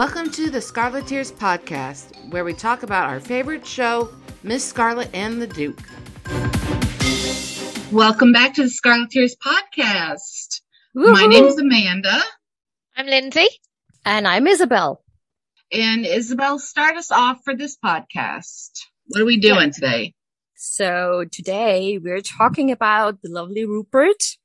Welcome to the Scarleteers podcast, where we talk about our favorite show, Miss Scarlet and the Duke. Welcome back to the Scarleteers podcast. Woo-hoo. My name is Amanda, I'm Lindsay. And I'm Isabel. and Isabel, start us off for this podcast. What are we doing today? So today we're talking about the lovely Rupert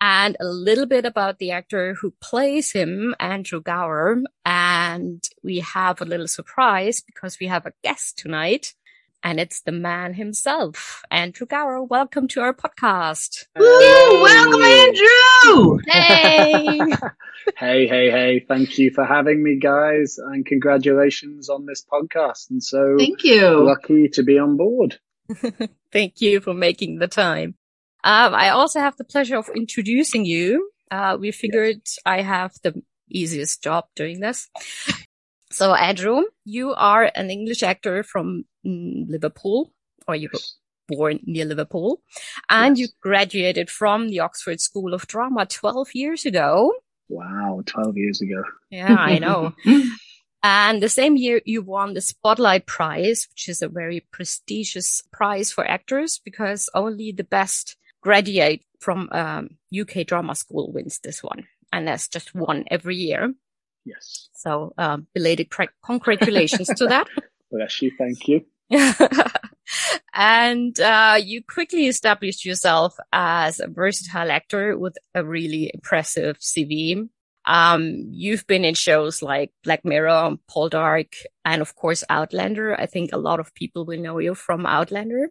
and a little bit about the actor who plays him, Andrew Gower. And we have a little surprise because we have a guest tonight and it's the man himself, Andrew Gower. Welcome to our podcast. Woo! Welcome, Andrew! Hey! hey, hey, hey. Thank you for having me, guys, and congratulations on this podcast. And so Thank you. lucky to be on board. Thank you for making the time. Um, I also have the pleasure of introducing you. Uh, we figured I have the easiest job doing this. So, Andrew, you are an English actor from mm, Liverpool, or you were born near Liverpool, and Yes. you graduated from the Oxford School of Drama 12 years ago. Wow, 12 years ago. Yeah, I know. And the same year you won the Spotlight Prize, which is a very prestigious prize for actors because only the best graduate from um, UK drama school wins this one. And that's just one every year. Yes. So, um, belated cra- congratulations to that. Bless you. Thank you. and uh, you quickly established yourself as a versatile actor with a really impressive CV. Um, you've been in shows like Black Mirror, Poldark, and of course Outlander. I think a lot of people will know you from Outlander.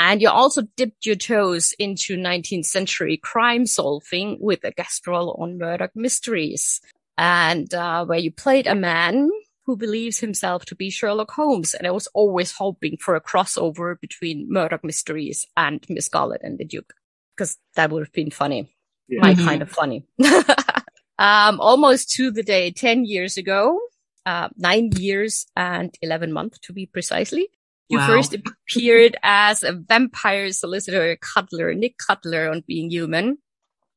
And you also dipped your toes into 19th century crime solving with a guest role on Murdoch Mysteries, and uh, where you played a man who believes himself to be Sherlock Holmes. And I was always hoping for a crossover between Murdoch Mysteries and Miss Scarlet and the Duke, because that would have been funny. Yeah. My Mhm. kind of funny. um, almost to the day 10 years ago, uh, nine years and 11 months to be precisely. You Wow. first appeared as a vampire solicitor Cutler, Nick Cutler on Being Human.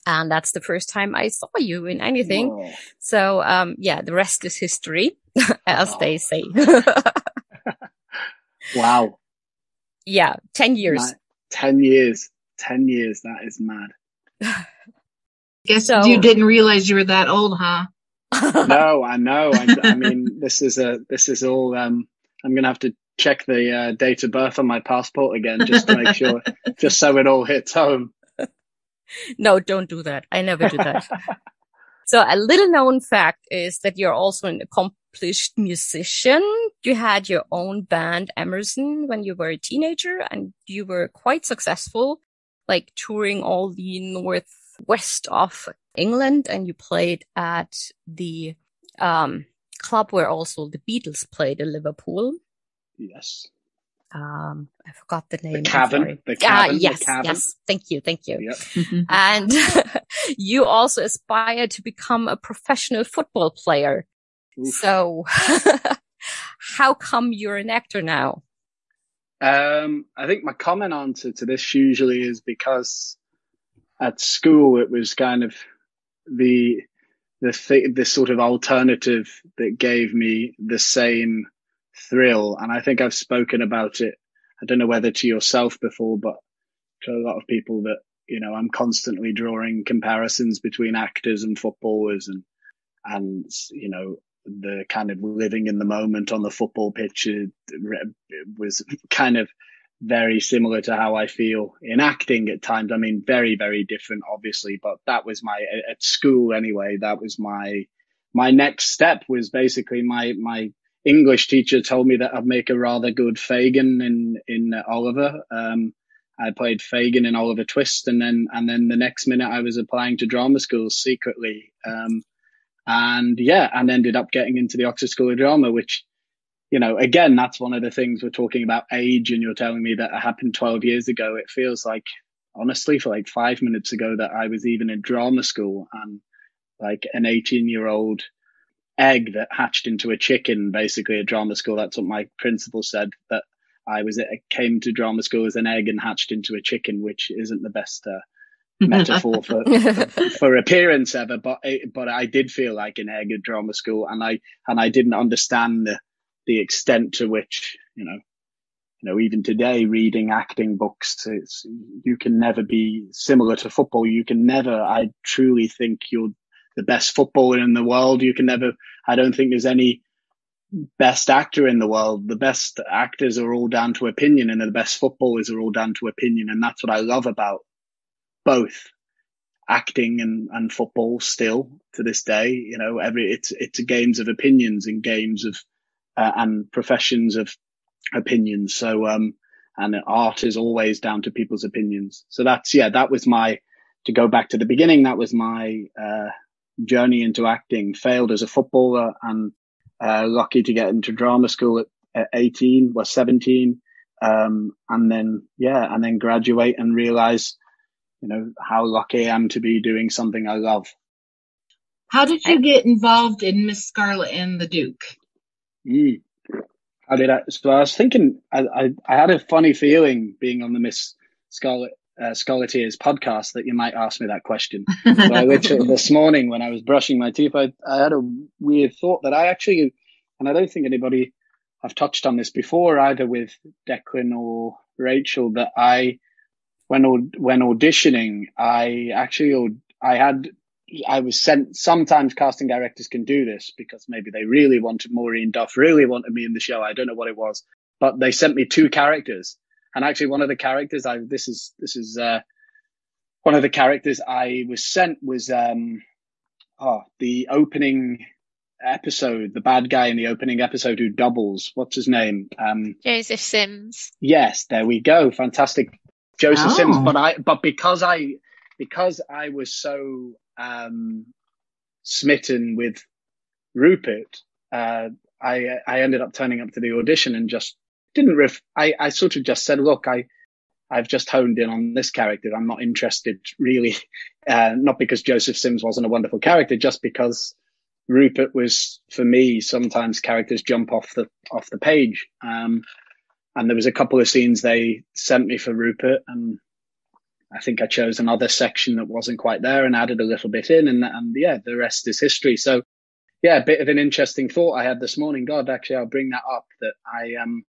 And that's the first time I saw you in anything. Whoa. So, um, yeah, the rest is history, as they say. Wow. yeah, 10 years. Ni- 10 years. 10 years. That is mad. Guess So- you didn't realize you were that old, huh? No, I know. I, I mean, this is a, this is all, um, I'm going to have to check the uh, date of birth on my passport again just to make sure, just so it all hits home. no, don't do that. I never do that. so a little known fact is that you're also an accomplished musician. You had your own band, Emerson, when you were a teenager and you were quite successful, like touring all the northwest of England and you played at the, um, club where also the Beatles played in Liverpool. Yes. Um, I forgot the name. I'm Cavern. sorry. The Ah, Cavern, the yes, Cavern. yes. Thank you. Thank you. Yep. And you also aspire to become a professional football player. Oof. So how come you're an actor now? Um, I think my common answer to this usually is because at school it was kind of the the th- the sort of alternative that gave me the same thrill, and I think I've spoken about it. I don't know whether to yourself before, but to a lot of people that you know, I'm constantly drawing comparisons between actors and footballers, and and you know the kind of living in the moment on the football pitch was kind of very similar to how I feel in acting at times. I mean, very, very different, obviously, but that was my, at school anyway, that was my, my next step was basically my, my English teacher told me that I'd make a rather good Fagin in, in Oliver. Um, I played Fagin in Oliver Twist and then, and then the next minute I was applying to drama schools secretly. Um, and yeah, and ended up getting into the Oxford School of Drama, which, you know, again, that's one of the things we're talking about age. And you're telling me that it happened 12 years ago. It feels like, honestly, for like five minutes ago that I was even in drama school and like an 18 year old egg that hatched into a chicken, basically at drama school. That's what my principal said that I was, I came to drama school as an egg and hatched into a chicken, which isn't the best, uh, metaphor for, for, for appearance ever, but but I did feel like an egg at drama school, and I and I didn't understand the the extent to which you know you know even today reading acting books you can never be similar to football. You can never. I truly think you're the best footballer in the world. You can never. I don't think there's any best actor in the world. The best actors are all down to opinion, and the best footballers are all down to opinion, and that's what I love about both acting and, and football still to this day. You know, every it's it's games of opinions and games of uh, and professions of opinions. So um and art is always down to people's opinions. So that's yeah, that was my to go back to the beginning. That was my uh, journey into acting. Failed as a footballer and uh, lucky to get into drama school at, at 18, was 17. Um, and then, yeah, and then graduate and realize you know, how lucky I am to be doing something I love. How did you get involved in Miss Scarlet and the Duke? Mm. How did I? So I was thinking, I, I, I had a funny feeling being on the Miss Scarlet uh, Scarleteers podcast that you might ask me that question. so I literally this morning when I was brushing my teeth, I, I had a weird thought that I actually, and I don't think anybody I've touched on this before either with Declan or Rachel, that I when when auditioning, I actually I had I was sent. Sometimes casting directors can do this because maybe they really wanted Maureen Duff, really wanted me in the show. I don't know what it was, but they sent me two characters, and actually one of the characters I this is this is uh, one of the characters I was sent was um oh the opening episode, the bad guy in the opening episode who doubles. What's his name? Um, Joseph Sims. Yes, there we go. Fantastic Joseph oh. Sims, but I but because I because I was so um, smitten with Rupert, uh, I I ended up turning up to the audition and just didn't riff. I I sort of just said, look, I I've just honed in on this character. I'm not interested really, uh, not because Joseph Sims wasn't a wonderful character, just because Rupert was for me. Sometimes characters jump off the off the page. Um, and there was a couple of scenes they sent me for Rupert, and I think I chose another section that wasn't quite there and added a little bit in, and and yeah, the rest is history. So yeah, a bit of an interesting thought I had this morning. God, actually, I'll bring that up. That I um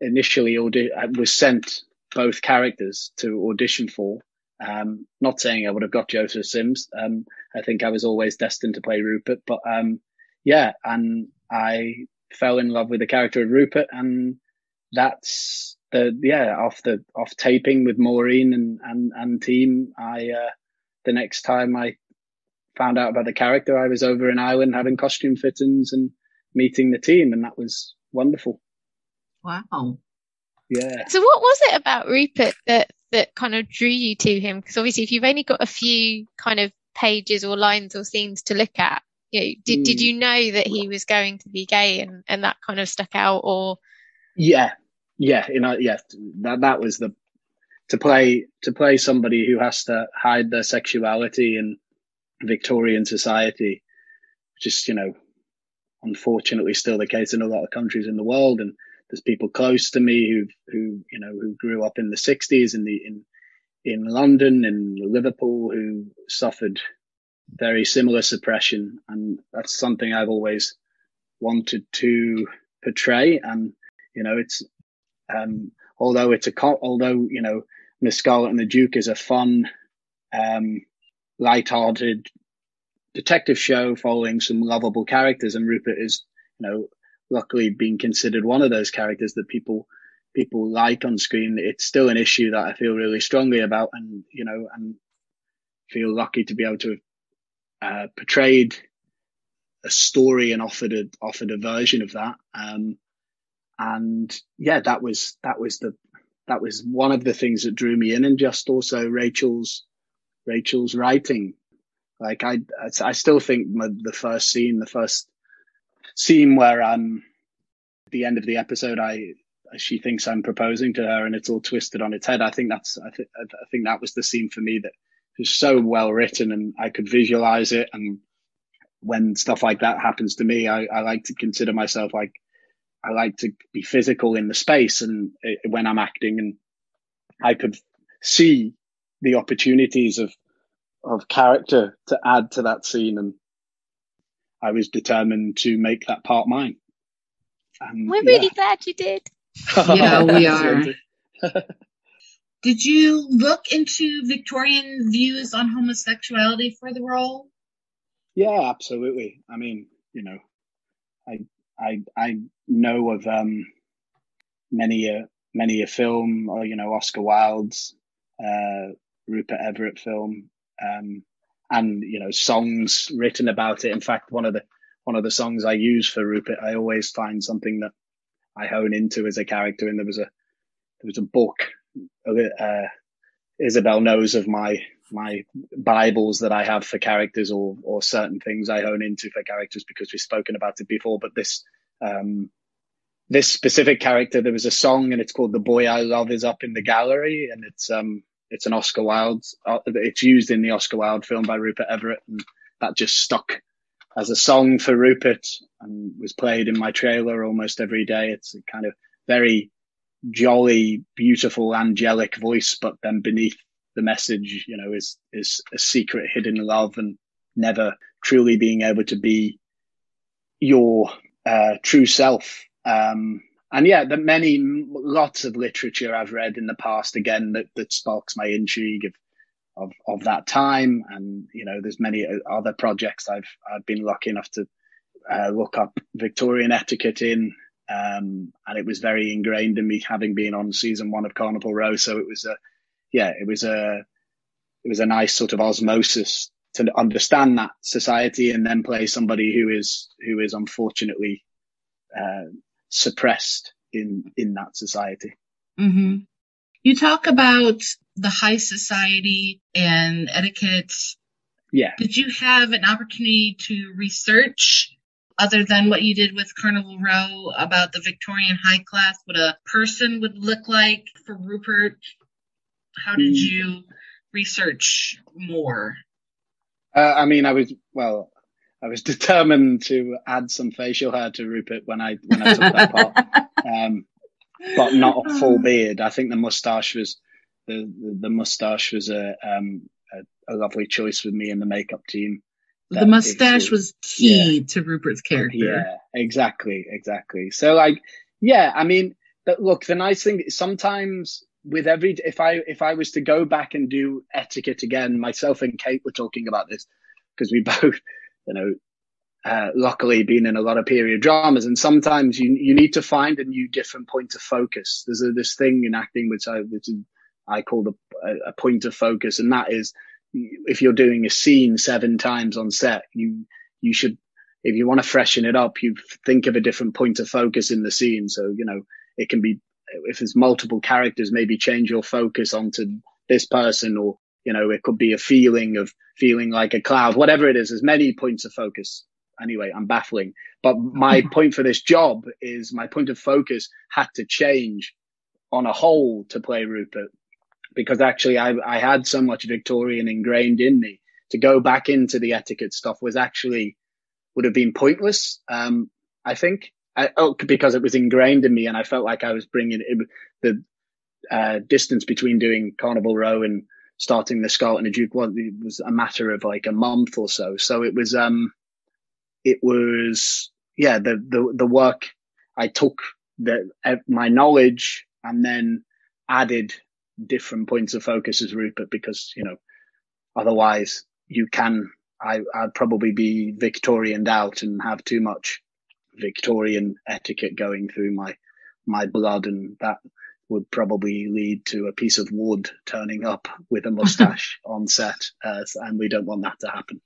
initially audi- was sent both characters to audition for. Um, not saying I would have got Joseph Sims. Um, I think I was always destined to play Rupert, but um, yeah, and I fell in love with the character of Rupert and that's the yeah off the off taping with Maureen and and and team. I uh, the next time I found out about the character, I was over in Ireland having costume fittings and meeting the team, and that was wonderful. Wow. Yeah. So what was it about Rupert that that kind of drew you to him? Because obviously, if you've only got a few kind of pages or lines or scenes to look at, you know, did mm. did you know that he was going to be gay and and that kind of stuck out, or yeah, yeah, you know, yeah, that that was the to play to play somebody who has to hide their sexuality in Victorian society, which is you know, unfortunately still the case in a lot of countries in the world. And there's people close to me who who you know who grew up in the '60s in the in in London and Liverpool who suffered very similar suppression, and that's something I've always wanted to portray. And you know, it's um, although it's a although you know Miss Scarlet and the Duke is a fun, um, light-hearted detective show following some lovable characters, and Rupert is you know luckily being considered one of those characters that people people like on screen. It's still an issue that I feel really strongly about, and you know, and feel lucky to be able to have uh, portrayed a story and offered a offered a version of that. Um, and yeah, that was that was the that was one of the things that drew me in, and just also Rachel's Rachel's writing. Like I, I still think my, the first scene, the first scene where um, at the end of the episode, I she thinks I'm proposing to her, and it's all twisted on its head. I think that's I, th- I think that was the scene for me that was so well written, and I could visualize it. And when stuff like that happens to me, I, I like to consider myself like I like to be physical in the space and when I'm acting and I could see the opportunities of of character to add to that scene, and I was determined to make that part mine. And, We're yeah. really glad you did. yeah, we are. Did you look into Victorian views on homosexuality for the role? Yeah, absolutely. I mean, you know, I I I know of um, many a many a film, or you know, Oscar Wilde's uh, Rupert Everett film, um, and you know, songs written about it. In fact, one of the one of the songs I use for Rupert, I always find something that I hone into as a character. And there was a there was a book. Uh, Isabel knows of my my Bibles that I have for characters or or certain things I hone into for characters because we've spoken about it before. But this um, this specific character, there was a song and it's called "The Boy I Love Is Up in the Gallery," and it's um it's an Oscar Wilde. Uh, it's used in the Oscar Wilde film by Rupert Everett, and that just stuck as a song for Rupert and was played in my trailer almost every day. It's a kind of very jolly, beautiful, angelic voice, but then beneath the message, you know, is is a secret hidden love and never truly being able to be your uh, true self. Um, and yeah, the many lots of literature I've read in the past again that that sparks my intrigue of of of that time, and you know, there's many other projects I've I've been lucky enough to uh, look up Victorian etiquette in, um, and it was very ingrained in me having been on season one of Carnival Row. So it was a yeah, it was a it was a nice sort of osmosis to understand that society and then play somebody who is who is unfortunately uh, suppressed in in that society. Mm-hmm. You talk about the high society and etiquette. Yeah. Did you have an opportunity to research other than what you did with Carnival Row about the Victorian high class, what a person would look like for Rupert? How did mm. you research more? Uh, I mean, I was well. I was determined to add some facial hair to Rupert when I when I took that part, um, but not a full beard. I think the mustache was the the, the mustache was a, um, a, a lovely choice with me and the makeup team. The mustache was key yeah, to Rupert's character. Yeah, exactly, exactly. So like, yeah, I mean, but look, the nice thing is sometimes with every if I if I was to go back and do etiquette again, myself and Kate were talking about this because we both, you know, uh, luckily been in a lot of period dramas, and sometimes you you need to find a new different point of focus. There's a, this thing in acting which I which I call the a, a point of focus, and that is if you're doing a scene seven times on set, you you should if you want to freshen it up, you think of a different point of focus in the scene. So you know it can be if there's multiple characters, maybe change your focus onto this person, or you know it could be a feeling of feeling like a cloud, whatever it is. There's many points of focus. Anyway, I'm baffling, but my point for this job is my point of focus had to change on a whole to play Rupert because actually I, I had so much Victorian ingrained in me to go back into the etiquette stuff was actually would have been pointless. Um, I think I, oh, because it was ingrained in me and I felt like I was bringing it, the uh, distance between doing Carnival Row and starting the Scarlet and the Duke was, it was a matter of like a month or so. So it was, um, it was, yeah, the, the, the work I took the, my knowledge and then added different points of focus as Rupert because, you know, otherwise you can, I, I'd probably be Victorian out and have too much Victorian etiquette going through my, my blood. And that would probably lead to a piece of wood turning up with a mustache on set. Uh, and we don't want that to happen.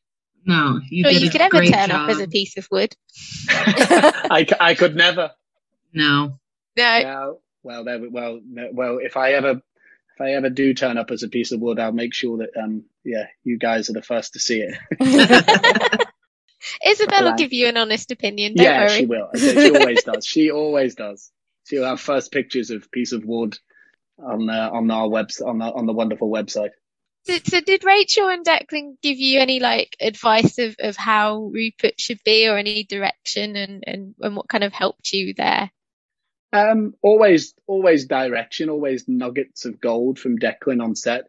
No, you, so you could ever turn job. up as a piece of wood. I, I could never. No. No. well, there, well, well, if I ever if I ever do turn up as a piece of wood, I'll make sure that um yeah, you guys are the first to see it. Isabel will give you an honest opinion. Don't yeah, worry. she will. She always does. She always does. She'll have first pictures of piece of wood on uh, on our web on the on the wonderful website. So, so, did Rachel and Declan give you any like advice of, of how Rupert should be or any direction and, and, and what kind of helped you there? Um, always, always direction, always nuggets of gold from Declan on set.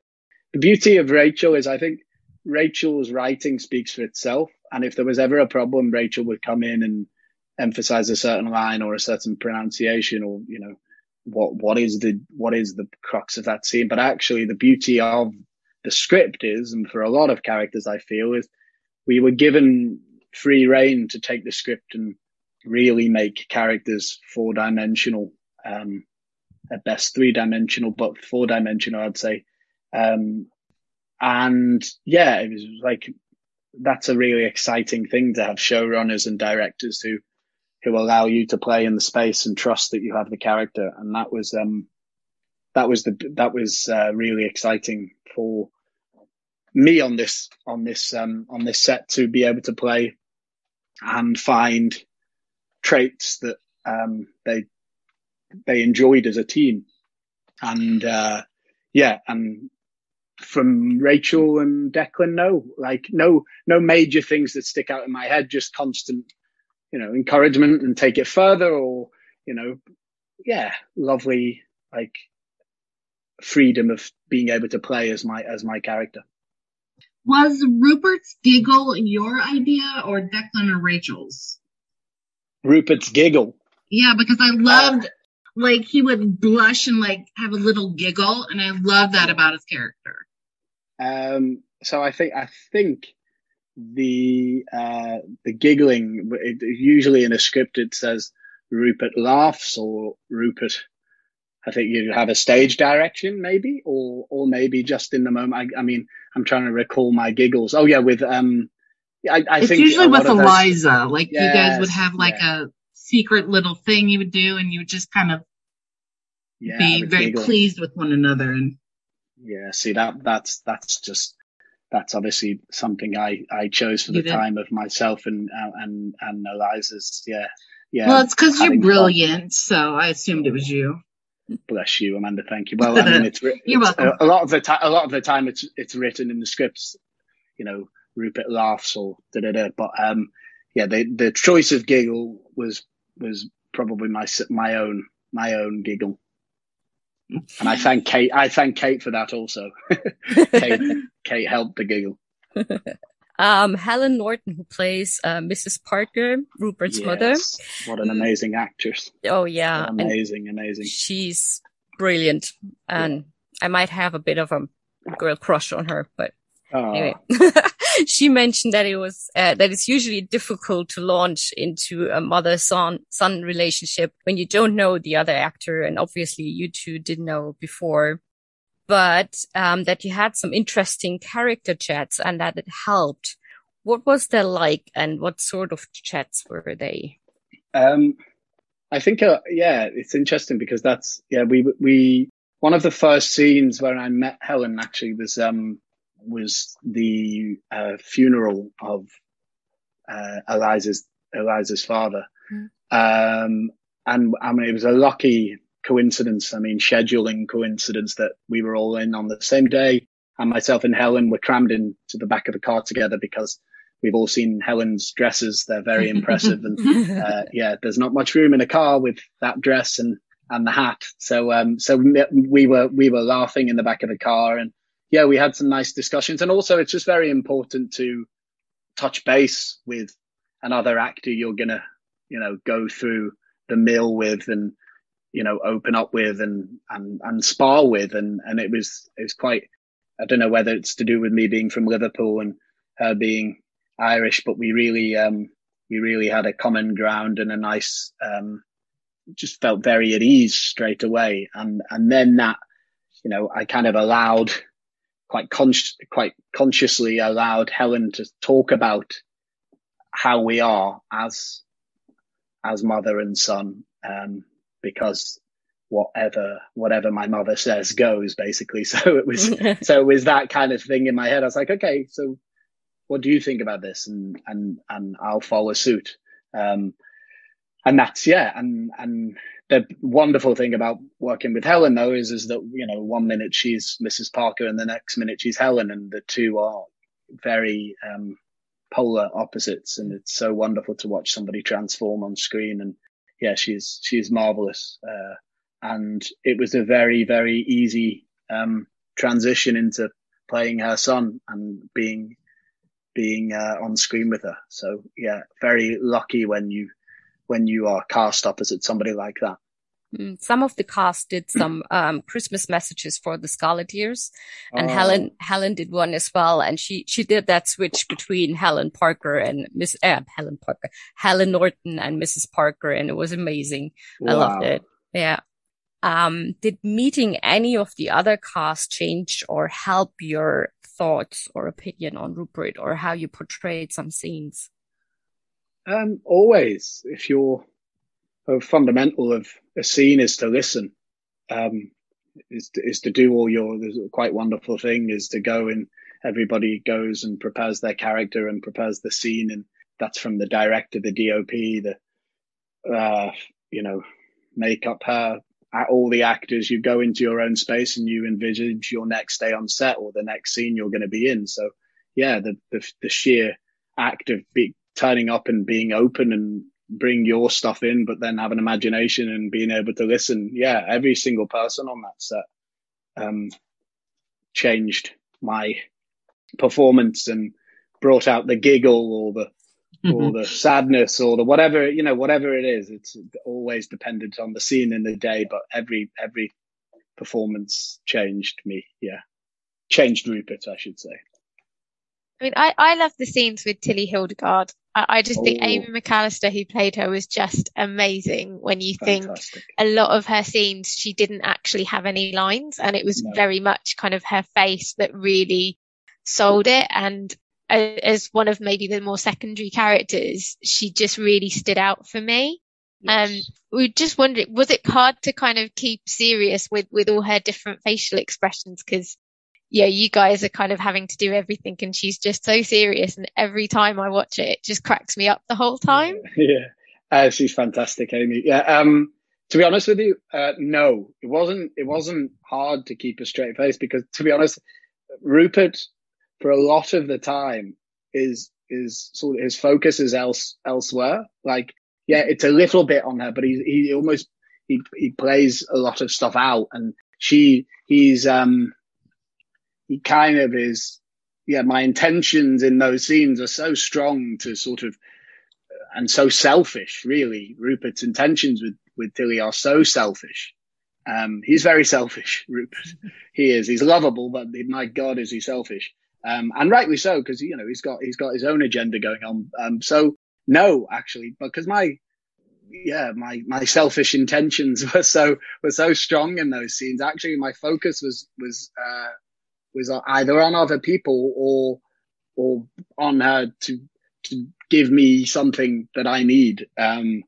The beauty of Rachel is, I think, Rachel's writing speaks for itself. And if there was ever a problem, Rachel would come in and emphasize a certain line or a certain pronunciation or, you know, what, what is the, what is the crux of that scene? But actually the beauty of the script is, and for a lot of characters, I feel is we were given free reign to take the script and really make characters four dimensional, um, at best three dimensional, but four dimensional, I'd say. Um, and yeah, it was like, that's a really exciting thing to have showrunners and directors who, who allow you to play in the space and trust that you have the character. And that was, um, that was the, that was, uh, really exciting for me on this, on this, um, on this set to be able to play and find traits that, um, they, they enjoyed as a team. And, uh, yeah, and from Rachel and Declan, no, like no, no major things that stick out in my head, just constant, you know, encouragement and take it further or, you know, yeah, lovely, like freedom of being able to play as my, as my character. Was Rupert's giggle your idea or Declan or Rachel's? Rupert's giggle. Yeah, because I loved, uh, like, he would blush and, like, have a little giggle, and I love that about his character. Um, so I think I think the uh, the giggling it, usually in a script it says Rupert laughs or Rupert. I think you have a stage direction maybe, or or maybe just in the moment. I, I mean, I'm trying to recall my giggles. Oh yeah, with um, I, I it's think usually with Eliza. Those, like yes, you guys would have like yeah. a secret little thing you would do, and you would just kind of yeah, be very giggle. pleased with one another and yeah, see that that's that's just that's obviously something I I chose for the time of myself and uh, and and Eliza's. Yeah, yeah. Well, it's because you're brilliant, fun. so I assumed it was you. Bless you, Amanda. Thank you. Well, I mean, it's, it's you're welcome. A, a lot of the time. A lot of the time, it's it's written in the scripts. You know, Rupert laughs or da da da. But um, yeah, the the choice of giggle was was probably my my own my own giggle. And I thank Kate. I thank Kate for that also. Kate, Kate helped the giggle. Um, Helen Norton, who plays uh, Mrs. Parker, Rupert's yes. mother. What an amazing actress! Oh yeah, amazing, and amazing. She's brilliant, and yeah. I might have a bit of a girl crush on her, but oh. anyway. she mentioned that it was uh, that it's usually difficult to launch into a mother son son relationship when you don't know the other actor, and obviously you two didn't know before. But um, that you had some interesting character chats and that it helped. What was that like, and what sort of chats were they? Um, I think, uh, yeah, it's interesting because that's yeah we we one of the first scenes where I met Helen actually was um was the uh, funeral of uh, Eliza's Eliza's father, mm. um, and I mean it was a lucky coincidence. I mean scheduling coincidence that we were all in on the same day, and myself and Helen were crammed into the back of the car together because we've all seen Helen's dresses. They're very impressive, and uh, yeah, there's not much room in a car with that dress and and the hat. So um, so we were we were laughing in the back of the car and yeah, we had some nice discussions. And also, it's just very important to touch base with another actor you're going to, you know, go through the mill with and, you know, open up with and, and, and spar with. And, and it was, it was quite, I don't know whether it's to do with me being from Liverpool and her being Irish, but we really, um, we really had a common ground and a nice, um, just felt very at ease straight away. And, and then that, you know, I kind of allowed quite con- quite consciously allowed Helen to talk about how we are as as mother and son, um, because whatever whatever my mother says goes basically. So it was so it was that kind of thing in my head. I was like, okay, so what do you think about this? And and and I'll follow suit. Um, and that's yeah, and and the wonderful thing about working with Helen though is is that you know one minute she's Mrs. Parker and the next minute she's Helen, and the two are very um, polar opposites, and it's so wonderful to watch somebody transform on screen. And yeah, she's she's marvelous, uh, and it was a very very easy um, transition into playing her son and being being uh, on screen with her. So yeah, very lucky when you when you are cast opposite somebody like that. Mm, some of the cast did some um, Christmas messages for the Scarleteers, and Oh. Helen Helen did one as well. And she she did that switch between Helen Parker and Miss uh, Helen Parker, Helen Norton and Mrs. Parker, and it was amazing. I loved it. Yeah. Um, did meeting any of the other cast change or help your thoughts or opinion on Rupert or how you portrayed some scenes? Um, always, if you're a fundamental of a scene is to listen, um, is to, is to do all your. There's a quite wonderful thing is to go and everybody goes and prepares their character and prepares the scene, and that's from the director, the DOP, the uh, you know, makeup, her, all the actors. You go into your own space and you envisage your next day on set or the next scene you're going to be in. So, yeah, the the, the sheer act of be, turning up and being open and bring your stuff in, but then have an imagination and being able to listen. Yeah, every single person on that set um, changed my performance and brought out the giggle or the or the sadness or the whatever you know whatever it is. It's always dependent on the scene in the day but every every performance changed me. Yeah. Changed rupert i should say. I mean, I, I love the scenes with Tilly Hildegard. I, I just think Oh. Amy McAllister, who played her, was just amazing. When you think a lot of her scenes, she didn't actually have any lines, and it was No. very much kind of her face that really sold it. And as one of maybe the more secondary characters, she just really stood out for me. Um, Yes. we were just wondering, was it hard to kind of keep serious with with all her different facial expressions? Because yeah, you guys are kind of having to do everything, and she's just so serious. And every time I watch it, it just cracks me up the whole time. yeah uh, she's fantastic amy yeah um to be honest with you uh no it wasn't it wasn't hard to keep a straight face because to be honest rupert for a lot of the time is is sort of his focus is else elsewhere like yeah it's a little bit on her but he he almost he he plays a lot of stuff out and she he's um he kind of is yeah my intentions in those scenes are so strong to sort of and so selfish, really. Rupert's intentions with, with Tilly are so selfish. Um, he's very selfish, Rupert. he is. He's lovable, but my God, is he selfish. Um, and rightly so, because, you know, he's got, he's got his own agenda going on. Um, so no, actually, because my, yeah, my, my selfish intentions were so, were so strong in those scenes. Actually, my focus was, was, uh, was either on other people or, or on her to, to give me something that I need, um,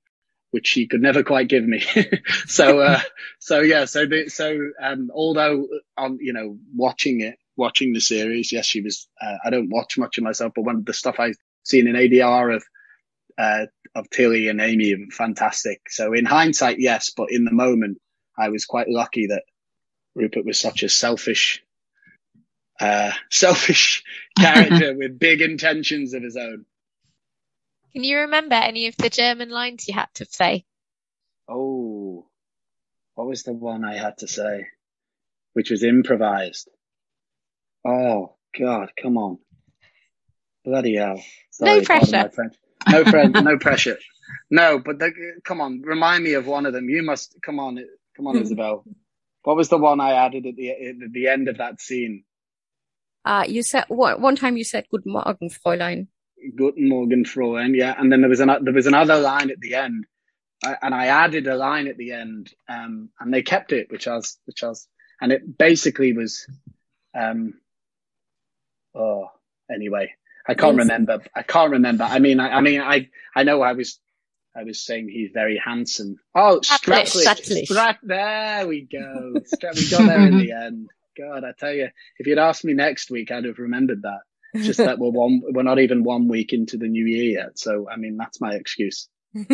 which she could never quite give me. so, uh, so yeah, so the, so, um, although, um, you know, watching it, watching the series, yes, she was, uh, I don't watch much of myself, but one of the stuff I've seen in ADR of, uh, of Tilly and Amy, fantastic. So in hindsight, yes, but in the moment, I was quite lucky that Rupert was such a selfish, uh, selfish character with big intentions of his own. Can you remember any of the German lines you had to say? Oh, what was the one I had to say, which was improvised? Oh God, come on, bloody hell! No pressure. No friend, no pressure. No, but the, come on, remind me of one of them. You must come on, come on, Isabel. What was the one I added at the at the end of that scene? Uh, you said one, time you said "Guten Morgen, Fräulein." Guten Morgen, Fräulein. Yeah, and then there was an there was another line at the end, I, and I added a line at the end, um, and they kept it, which I was, which I was, and it basically was, um, oh, anyway, I can't Yes. remember. I can't remember. I mean, I, I mean, I, I know I was, I was saying he's very handsome. Oh, Stattlich, Stratlich. Strat- there we go. We got there in the end. God, I tell you, if you'd asked me next week, I'd have remembered that. Just that we're one we're not even one week into the new year yet. So i mean that's my excuse.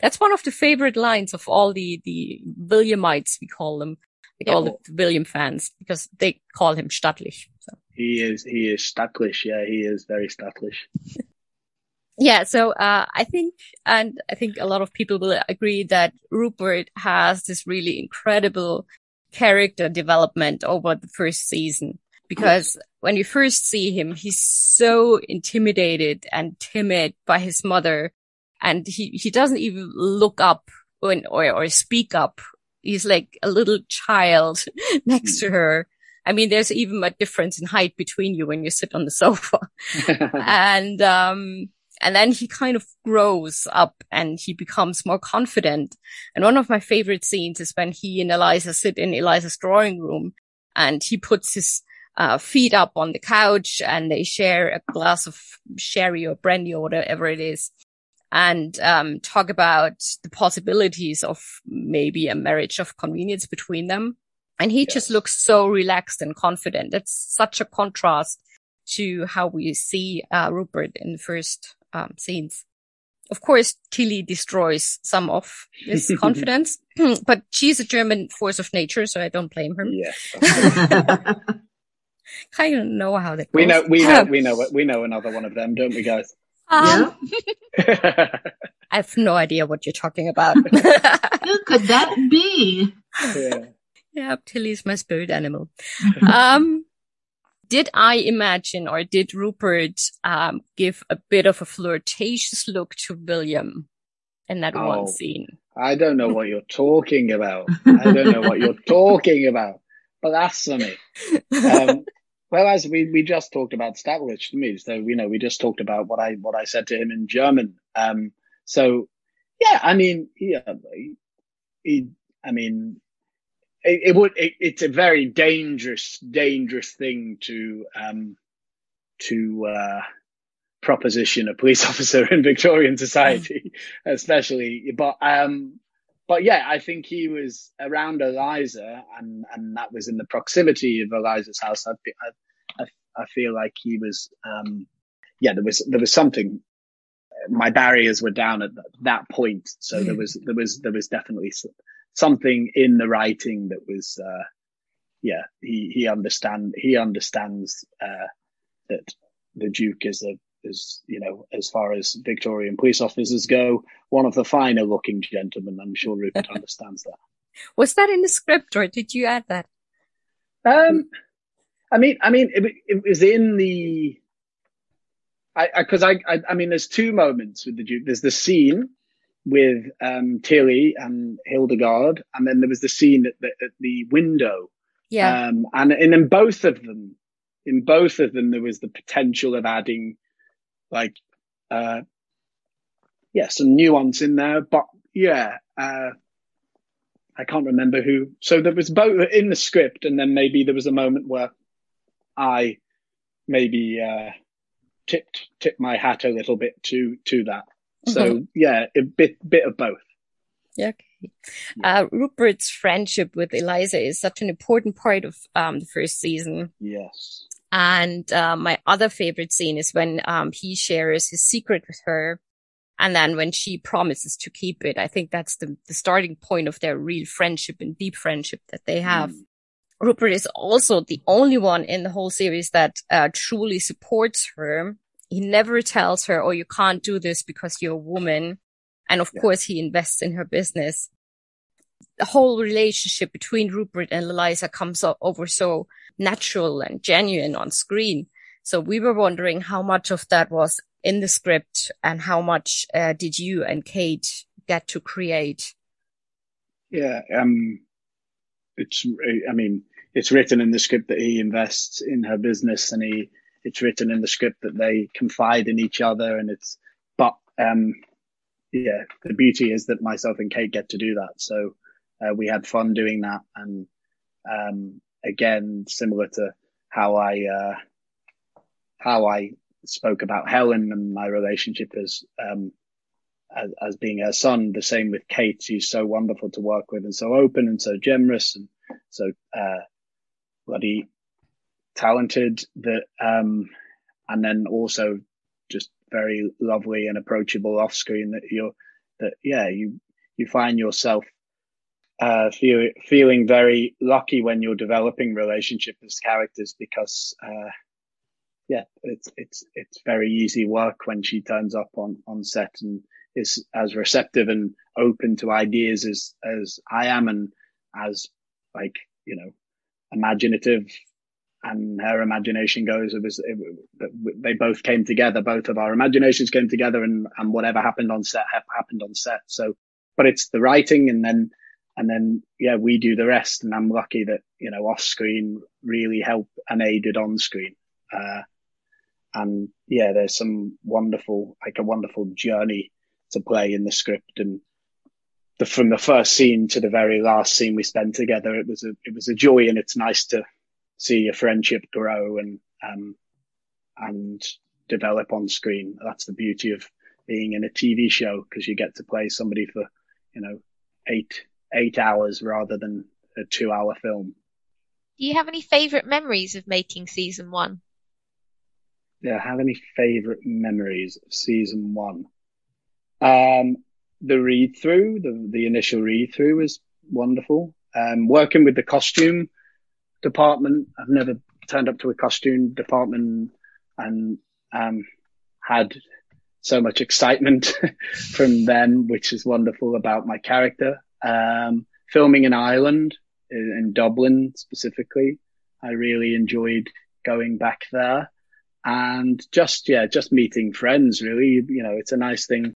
That's one of the favorite lines of all the the Williamites we call them, like all the William fans, because they call him Stattlich. So. he is he is stattlich yeah he is very stattlich Yeah, so uh, I think, and I think a lot of people will agree that Rupert has this really incredible character development over the first season because when you first see him, he's so intimidated and timid by his mother. And he, he doesn't even look up when, or, or speak up. He's like a little child next to her. I mean, there's even a difference in height between you when you sit on the sofa. and, um, and then he kind of grows up and he becomes more confident. And one of my favorite scenes is when he and Eliza sit in Eliza's drawing room and he puts his uh, feet up on the couch and they share a glass of sherry or brandy or whatever it is and um, talk about the possibilities of maybe a marriage of convenience between them. And he just looks so relaxed and confident. It's such a contrast to how we see uh, Rupert in the first um, scenes. Of course, Tilly destroys some of his confidence, but she's a German force of nature, so I don't blame her. Yeah. kind of know how that goes. We know, we know, we know, we know another one of them, don't we, guys? Um, yeah. I have no idea what you're talking about. Who could that be? Yeah. Yeah, Tilly's my spirit animal. um, did I imagine or did Rupert um, give a bit of a flirtatious look to William in that oh, one scene? I don't know what you're talking about. I don't know what you're talking about. Blasphemy. Um, well, as we, we just talked about Stattlich to me, so you know we just talked about what I what I said to him in German. Um, so yeah, I mean, yeah, he, he I mean, it, it would it, it's a very dangerous dangerous thing to um to uh proposition a police officer in Victorian society, especially. But um, but yeah, I think he was around Eliza, and and that was in the proximity of Eliza's house. I I, I feel like he was, um, yeah, there was there was something. My barriers were down at that point, so mm. there was there was there was definitely something in the writing that was, uh, yeah, he he understand he understands uh, that the Duke is a is, you know, as far as Victorian police officers go, one of the finer looking gentlemen. I'm sure Rupert understands that. Was that in the script or did you add that? Um, I mean, I mean, it, it was in the, I, I cause I, I, I mean, there's two moments with the Duke. There's the scene with, um, Tilly and Hildegard. And then there was the scene at the, at the window. Yeah. Um, and, and in both of them, in both of them, there was the potential of adding like, uh, yeah, some nuance in there, but yeah, uh, I can't remember who. So there was both in the script, and then maybe there was a moment where I maybe uh, tipped tipped my hat a little bit to to that. So mm-hmm. yeah, a bit bit of both. Yeah. Uh, Rupert's friendship with Eliza is such an important part of um, the first season. Yes. And uh, my other favorite scene is when um, he shares his secret with her. And then when she promises to keep it, I think that's the, the starting point of their real friendship and deep friendship that they have. Mm. Rupert is also the only one in the whole series that uh, truly supports her. He never tells her, oh, you can't do this because you're a woman. And of yeah. course, he invests in her business. The whole relationship between Rupert and Eliza comes over so natural and genuine on screen. So we were wondering how much of that was in the script and how much uh, did you and Kate get to create? Yeah, um, it's, I mean, it's written in the script that he invests in her business and he, it's written in the script that they confide in each other and it's, but, um, yeah, the beauty is that myself and Kate get to do that. So, uh, we had fun doing that and, um, again, similar to how I uh, how I spoke about Helen and my relationship as um, as, as, being her son. The same with Kate. She's so wonderful to work with and so open and so generous and so uh, bloody talented. That um, and then also just very lovely and approachable off screen. That you're that yeah you you find yourself uh, feel, feeling very lucky when you're developing relationship as characters because, uh, yeah, it's, it's, it's very easy work when she turns up on, on set and is as receptive and open to ideas as, as I am and as like, you know, imaginative and her imagination goes. It was it, they both came together. Both of our imaginations came together, and and whatever happened on set happened on set. So, but it's the writing, and then and then yeah, we do the rest. And I'm lucky that you know off screen really helped and aided on screen. Uh, and yeah, there's some wonderful like a wonderful journey to play in the script and. The, from the first scene to the very last scene we spent together, it was a it was a joy, and it's nice to see your friendship grow and um, and develop on screen. That's the beauty of being in a TV show because you get to play somebody for you know eight eight hours rather than a two hour film. Do you have any favourite memories of making season one? Yeah, have any favourite memories of season one? Um, the read through, the the initial read through was wonderful. Um, working with the costume department. I've never turned up to a costume department and um, had so much excitement from them, which is wonderful about my character. Um, filming in Ireland, in Dublin specifically, I really enjoyed going back there. And just, yeah, just meeting friends really, you know, it's a nice thing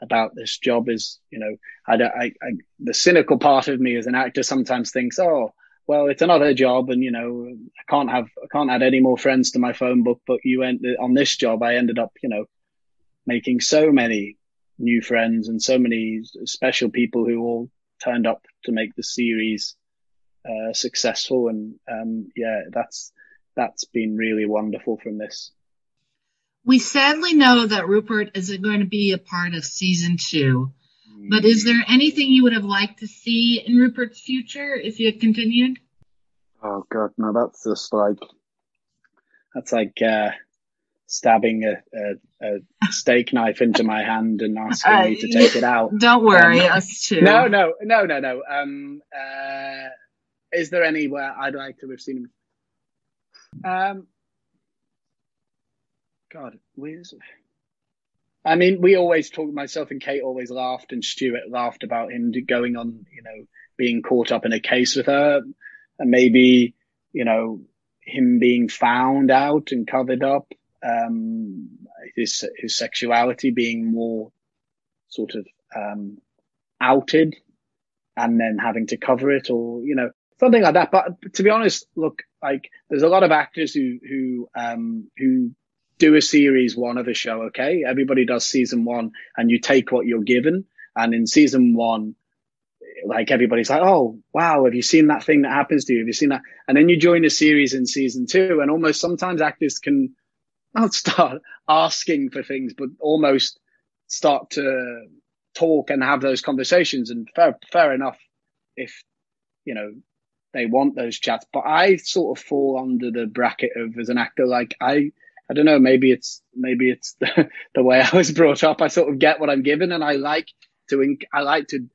about this job is, you know, I, I, I the cynical part of me as an actor sometimes thinks, oh, well, it's another job, and you know, I can't have, I can't add any more friends to my phone book. But you went on this job, I ended up, you know, making so many new friends and so many special people who all turned up to make the series uh, successful. And um, yeah, that's that's been really wonderful from this. We sadly know that Rupert isn't going to be a part of season two. But is there anything you would have liked to see in Rupert's future if you had continued? Oh god, no, that's just like that's like uh, stabbing a, a, a steak knife into my hand and asking uh, me to take it out. Don't worry, um, us too. No, no, no, no, no. Um, uh, is there anywhere I'd like to have seen him? Um, God, where's I mean, we always talk. Myself and Kate always laughed, and Stuart laughed about him going on, you know, being caught up in a case with her, and maybe, you know, him being found out and covered up, um, his his sexuality being more sort of um, outed, and then having to cover it, or you know, something like that. But to be honest, look, like there's a lot of actors who who um, who do a series one of a show, okay? Everybody does season one and you take what you're given. And in season one, like everybody's like, oh, wow, have you seen that thing that happens to you? Have you seen that? And then you join a series in season two and almost sometimes actors can not start asking for things, but almost start to talk and have those conversations. And fair, fair enough if, you know, they want those chats. But I sort of fall under the bracket of as an actor, like I, I don't know. Maybe it's maybe it's the, the way I was brought up. I sort of get what I'm given, and I like to I like to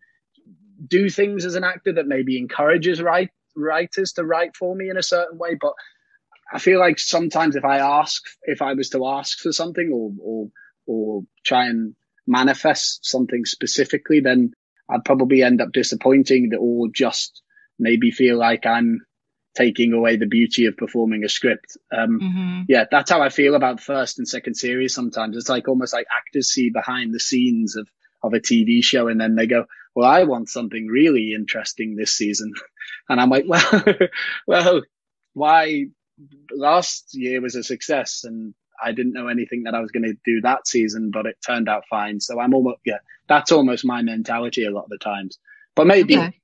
do things as an actor that maybe encourages write, writers to write for me in a certain way. But I feel like sometimes if I ask, if I was to ask for something or or or try and manifest something specifically, then I'd probably end up disappointing or just maybe feel like I'm taking away the beauty of performing a script. Um, mm-hmm. Yeah, that's how I feel about first and second series. Sometimes it's like almost like actors see behind the scenes of of a TV show, and then they go, "Well, I want something really interesting this season," and I'm like, "Well, well, why? Last year was a success, and I didn't know anything that I was going to do that season, but it turned out fine. So I'm almost yeah, that's almost my mentality a lot of the times. But maybe." Okay.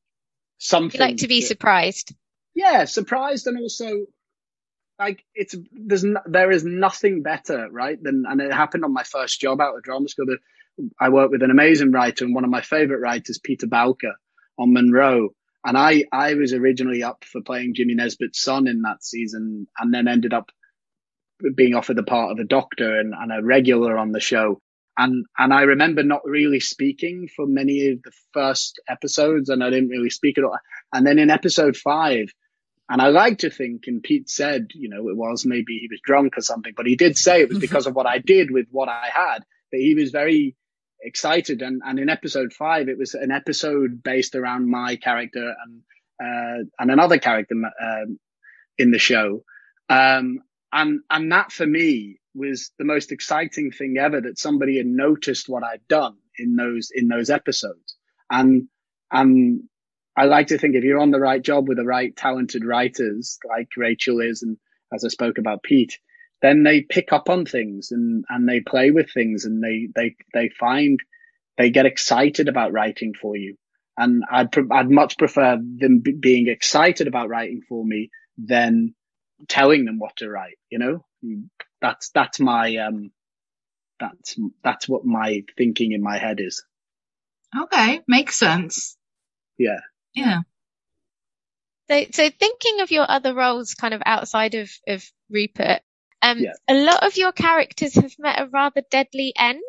Something you like to be that, surprised yeah, surprised and also like it's there's no, there is nothing better, right? Than and it happened on my first job out of drama school. That I worked with an amazing writer and one of my favorite writers, Peter Bowker, on Monroe. And I I was originally up for playing Jimmy Nesbitt's son in that season, and then ended up being offered the part of a doctor and, and a regular on the show. And and I remember not really speaking for many of the first episodes, and I didn't really speak at all. And then in episode five, and I like to think, and Pete said, you know, it was maybe he was drunk or something, but he did say it was because of what I did with what I had, that he was very excited. And, and in episode five, it was an episode based around my character and, uh, and another character, uh, in the show. Um, and, and that for me was the most exciting thing ever that somebody had noticed what I'd done in those, in those episodes. And, and I like to think if you're on the right job with the right talented writers like Rachel is, and as I spoke about Pete, then they pick up on things and, and they play with things and they, they, they find, they get excited about writing for you. And I'd, I'd much prefer them b- being excited about writing for me than telling them what to write, you know, that's, that's my, um, that's, that's what my thinking in my head is. Okay. Makes sense. Yeah. Yeah. So, so thinking of your other roles kind of outside of, of Rupert, um, Yeah. a lot of your characters have met a rather deadly end.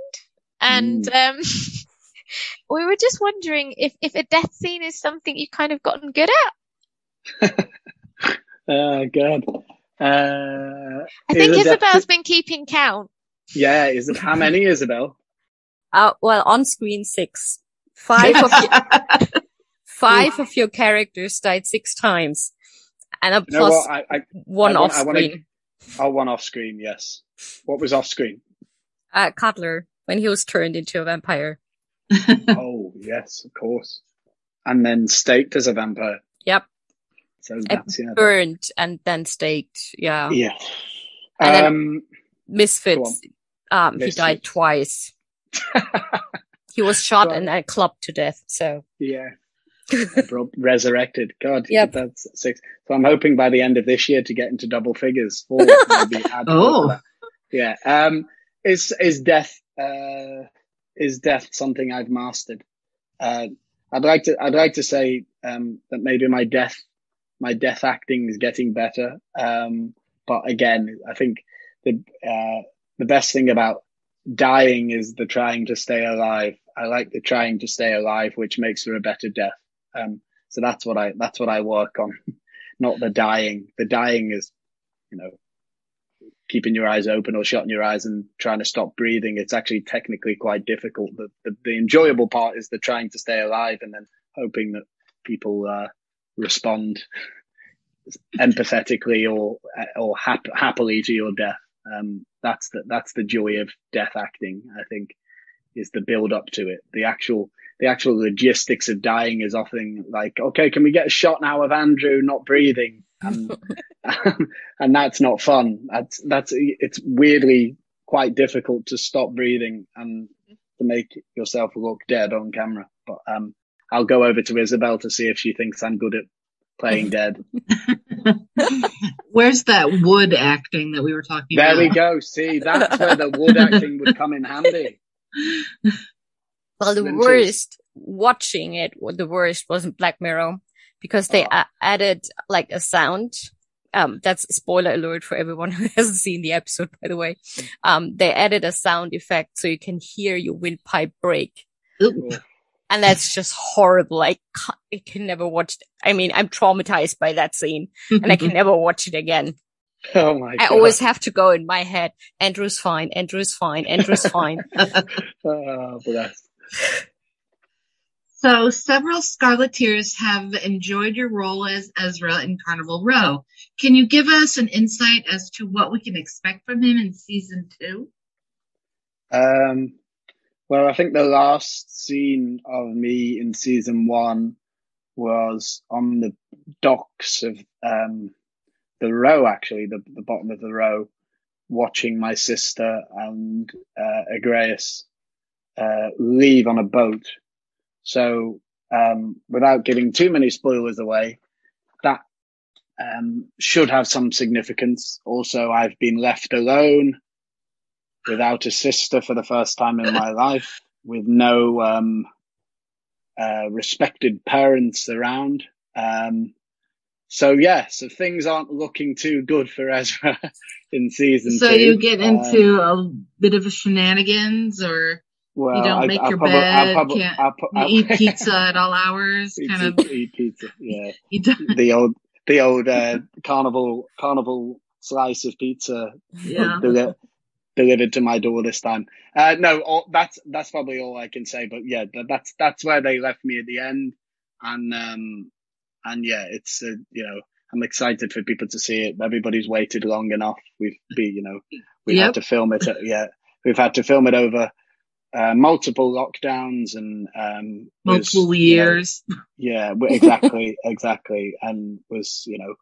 And, um, we were just wondering if, if a death scene is something you've kind of gotten good at. Oh God. Uh, I think is it Isabel's been keeping count. yeah. Is it how many, Isabel? Uh, well, on screen six, five of your, five of your characters died six times, and a You plus what? I, I, one I off I screen. oh, one off screen. Yes. What was off screen? Uh, Cutler when he was turned into a vampire. oh, yes, of course. And then staked as a vampire. Yep, So that's yeah. burned and then staked. Yeah, Yeah. And then- Um, Misfits. Um, he died twice. He was shot Right. and then clubbed to death. So yeah. Bro- Resurrected. God, Yep. that's six. So I'm hoping by the end of this year to get into double figures. Four, maybe add Oh. to that. Yeah. Um, is, is death, uh, is death something I've mastered? Uh, I'd like to, I'd like to say, um, that maybe my death, my death acting is getting better. Um, but again, I think the, uh, the best thing about dying is the trying to stay alive. I like the trying to stay alive, which makes for a better death. Um, so that's what I, that's what I work on, not the dying. The dying is, you know, keeping your eyes open or shutting your eyes and trying to stop breathing. It's actually technically quite difficult. The, the, the enjoyable part is the trying to stay alive and then hoping that people, uh, respond empathetically or, or hap- happily to your death. Um, that's the, that's the joy of death acting, I think, is the build up to it. The actual, the actual logistics of dying is often like, okay, can we get a shot now of Andrew not breathing? And, and that's not fun. That's, that's, it's weirdly quite difficult to stop breathing and to make yourself look dead on camera. But, um, I'll go over to Isabel to see if she thinks I'm good at playing dead. Where's that wood acting that we were talking There about? There we go. See, that's where the wood acting would come in handy. Well, the worst watching it, the worst was Black Mirror because they Oh. added like a sound. Um, that's a spoiler alert for everyone who hasn't seen the episode, by the way. Um, they added a sound effect so you can hear your windpipe break. Ooh. And that's just horrible. I, I can never watch. it. I mean, I'm traumatized by that scene and I can never watch it again. Oh my I god. always have to go in my head. Andrew's fine. Andrew's fine. Andrew's fine. Oh, bless. So several Scarleteers have enjoyed your role as Ezra in Carnival Row. Can you give us an insight as to what we can expect from him in season two? Um, well, I think the last scene of me in season one was on the docks of um, the row, actually, the, the bottom of the row, watching my sister and uh, Agreus uh, leave on a boat. So, um, without giving too many spoilers away, that um, should have some significance. Also, I've been left alone without a sister for the first time in my life, with no um, uh, respected parents around. Um, so yeah, so things aren't looking too good for Ezra in season So two. you get Um, into a bit of a shenanigans or well, you don't I- make I'll your prob- bed, prob- can't eat pizza at all hours, eat, kind of eat, pizza. Yeah, the old the old uh, carnival carnival slice of pizza yeah. deli- delivered to my door this time. Uh, no, all, that's that's probably all I can say. But yeah, that, that's that's where they left me at the end, and um, and yeah, it's uh, you know I'm excited for people to see it. Everybody's waited long enough. We've been, you know, we've Yep. had to film it. Yeah, we've had to film it over uh, multiple lockdowns and um, was, Multiple you know, years. yeah, exactly, exactly, and was you know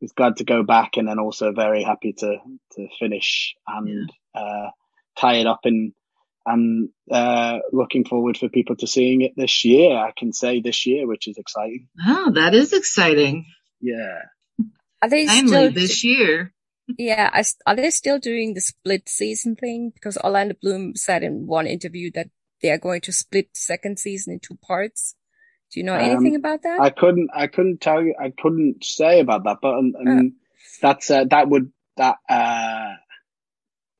was glad to go back, and then also very happy to to finish and uh, tie it up and and uh, looking forward for people to seeing it this year. I can say this year, which is exciting. Oh, that is exciting. Yeah, Are they Finally, still this year. Yeah, I, are they still doing the split season thing? Because Orlando Bloom said in one interview that they are going to split the second season in two parts. Do you know Um, anything about that? I couldn't I couldn't tell you I couldn't say about that, but um, um, that's uh, that would that uh,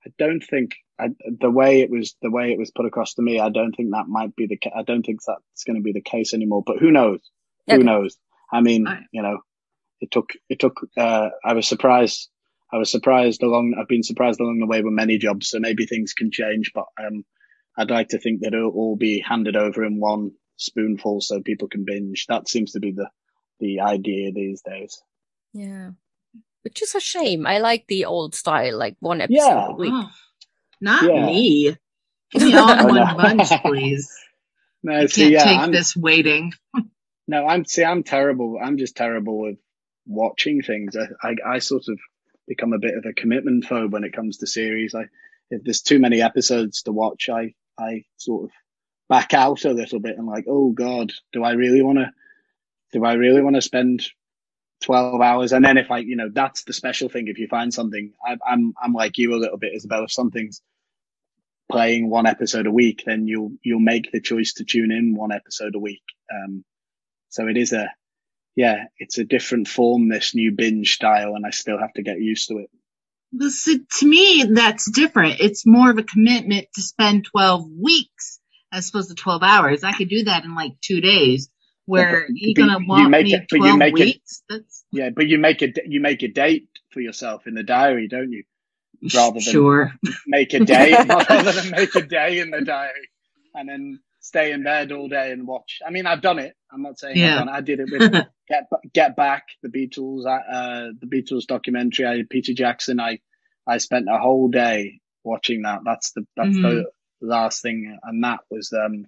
I don't think I, the way it was the way it was put across to me. I don't think that might be the ca- I don't think that's going to be the case anymore. But who knows? Who knows? I mean, Right. you know, it took it took. Uh, I was surprised. I was surprised along. I've been surprised along the way with many jobs, so maybe things can change. But um, I'd like to think that it'll all be handed over in one spoonful, so people can binge. That seems to be the the idea these days. Yeah. Which is a shame. I like the old style, like one episode Yeah. a week. Oh, not Yeah. me. Give me all in one no. bunch, please. No, I see, can't yeah, take I'm, this waiting. no, I'm see, I'm terrible. I'm just terrible with watching things. I, I, I sort of become a bit of a commitment phobe when it comes to series. I, if there's too many episodes to watch, I, I sort of back out a little bit and like, oh God, do I really want to, do I really want to spend 12 hours? And then if I, you know, that's the special thing. If you find something, I, I'm, I'm like you a little bit, Isabel. If something's playing one episode a week, then you'll, you'll make the choice to tune in one episode a week. Um, so it is a, yeah, it's a different form, this new binge style, and I still have to get used to it. Well, see, to me, that's different. It's more of a commitment to spend 12 weeks as opposed to 12 hours. I could do that in like two days. Where but you're gonna you want make me it- but you 12 make it- weeks? That's Yeah, but you make a, you make a date for yourself in the diary, don't you? rather than- sure. Make a day rather than make a day in the diary and then stay in bed all day and watch. I mean, I've done it. I'm not saying Yeah. I've done it. I did it with Get Get Back, the Beatles, uh, the Beatles documentary. I Peter Jackson. I I spent a whole day watching that. That's the that's the last thing, and that was um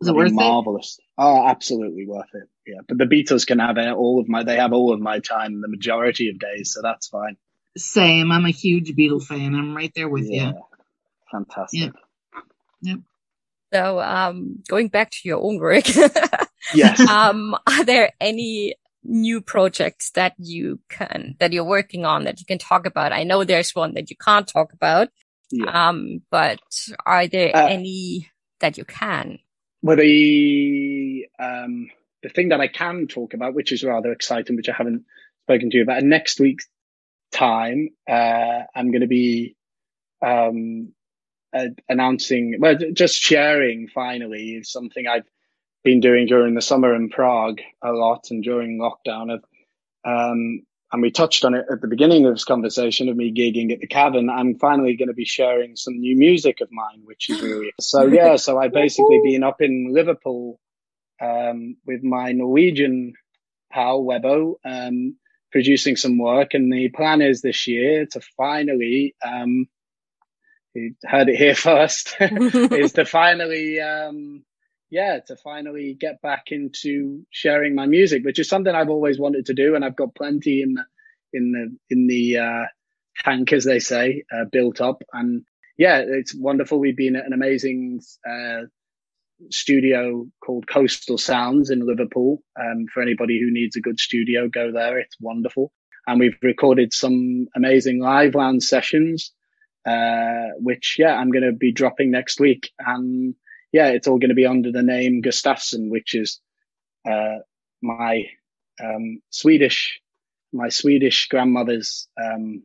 Was it worth it? marvelous. Oh, absolutely worth it. Yeah, but the Beatles can have all of my. They have all of my time, the majority of days, so that's fine. Same. I'm a huge Beatle fan. I'm right there with yeah, you. fantastic. So, um, going back to your own work, Yes. um, are there any new projects that you can, that you're working on that you can talk about? I know there's one that you can't talk about. Yeah. Um, but are there Uh, any that you can? Well, the um, the thing that I can talk about, which is rather exciting, which I haven't spoken to you about, next week's time, uh, I'm going to be um, uh, announcing, well, just sharing finally is something I've been doing during the summer in Prague a lot and during lockdown. Of, um, and we touched on it at the beginning of this conversation of me gigging at the Cavern. I'm finally going to be sharing some new music of mine, which is really so. Yeah, so I've basically been up in Liverpool um, with my Norwegian pal Webbo, um, producing some work, and the plan is this year to finally. Um, you heard it here first. is to finally, um, yeah, to finally get back into sharing my music, which is something I've always wanted to do, and I've got plenty in the in the in the uh, tank, as they say, uh, built up. And yeah, it's wonderful. We've been at an amazing uh, studio called Coastal Sounds in Liverpool. Um, for anybody who needs a good studio, go there. It's wonderful. And we've recorded some amazing live lounge sessions, uh, which, yeah, I'm going to be dropping next week. And yeah, it's all going to be under the name Gustafsson, which is, uh, my, um, Swedish, my Swedish grandmother's, um,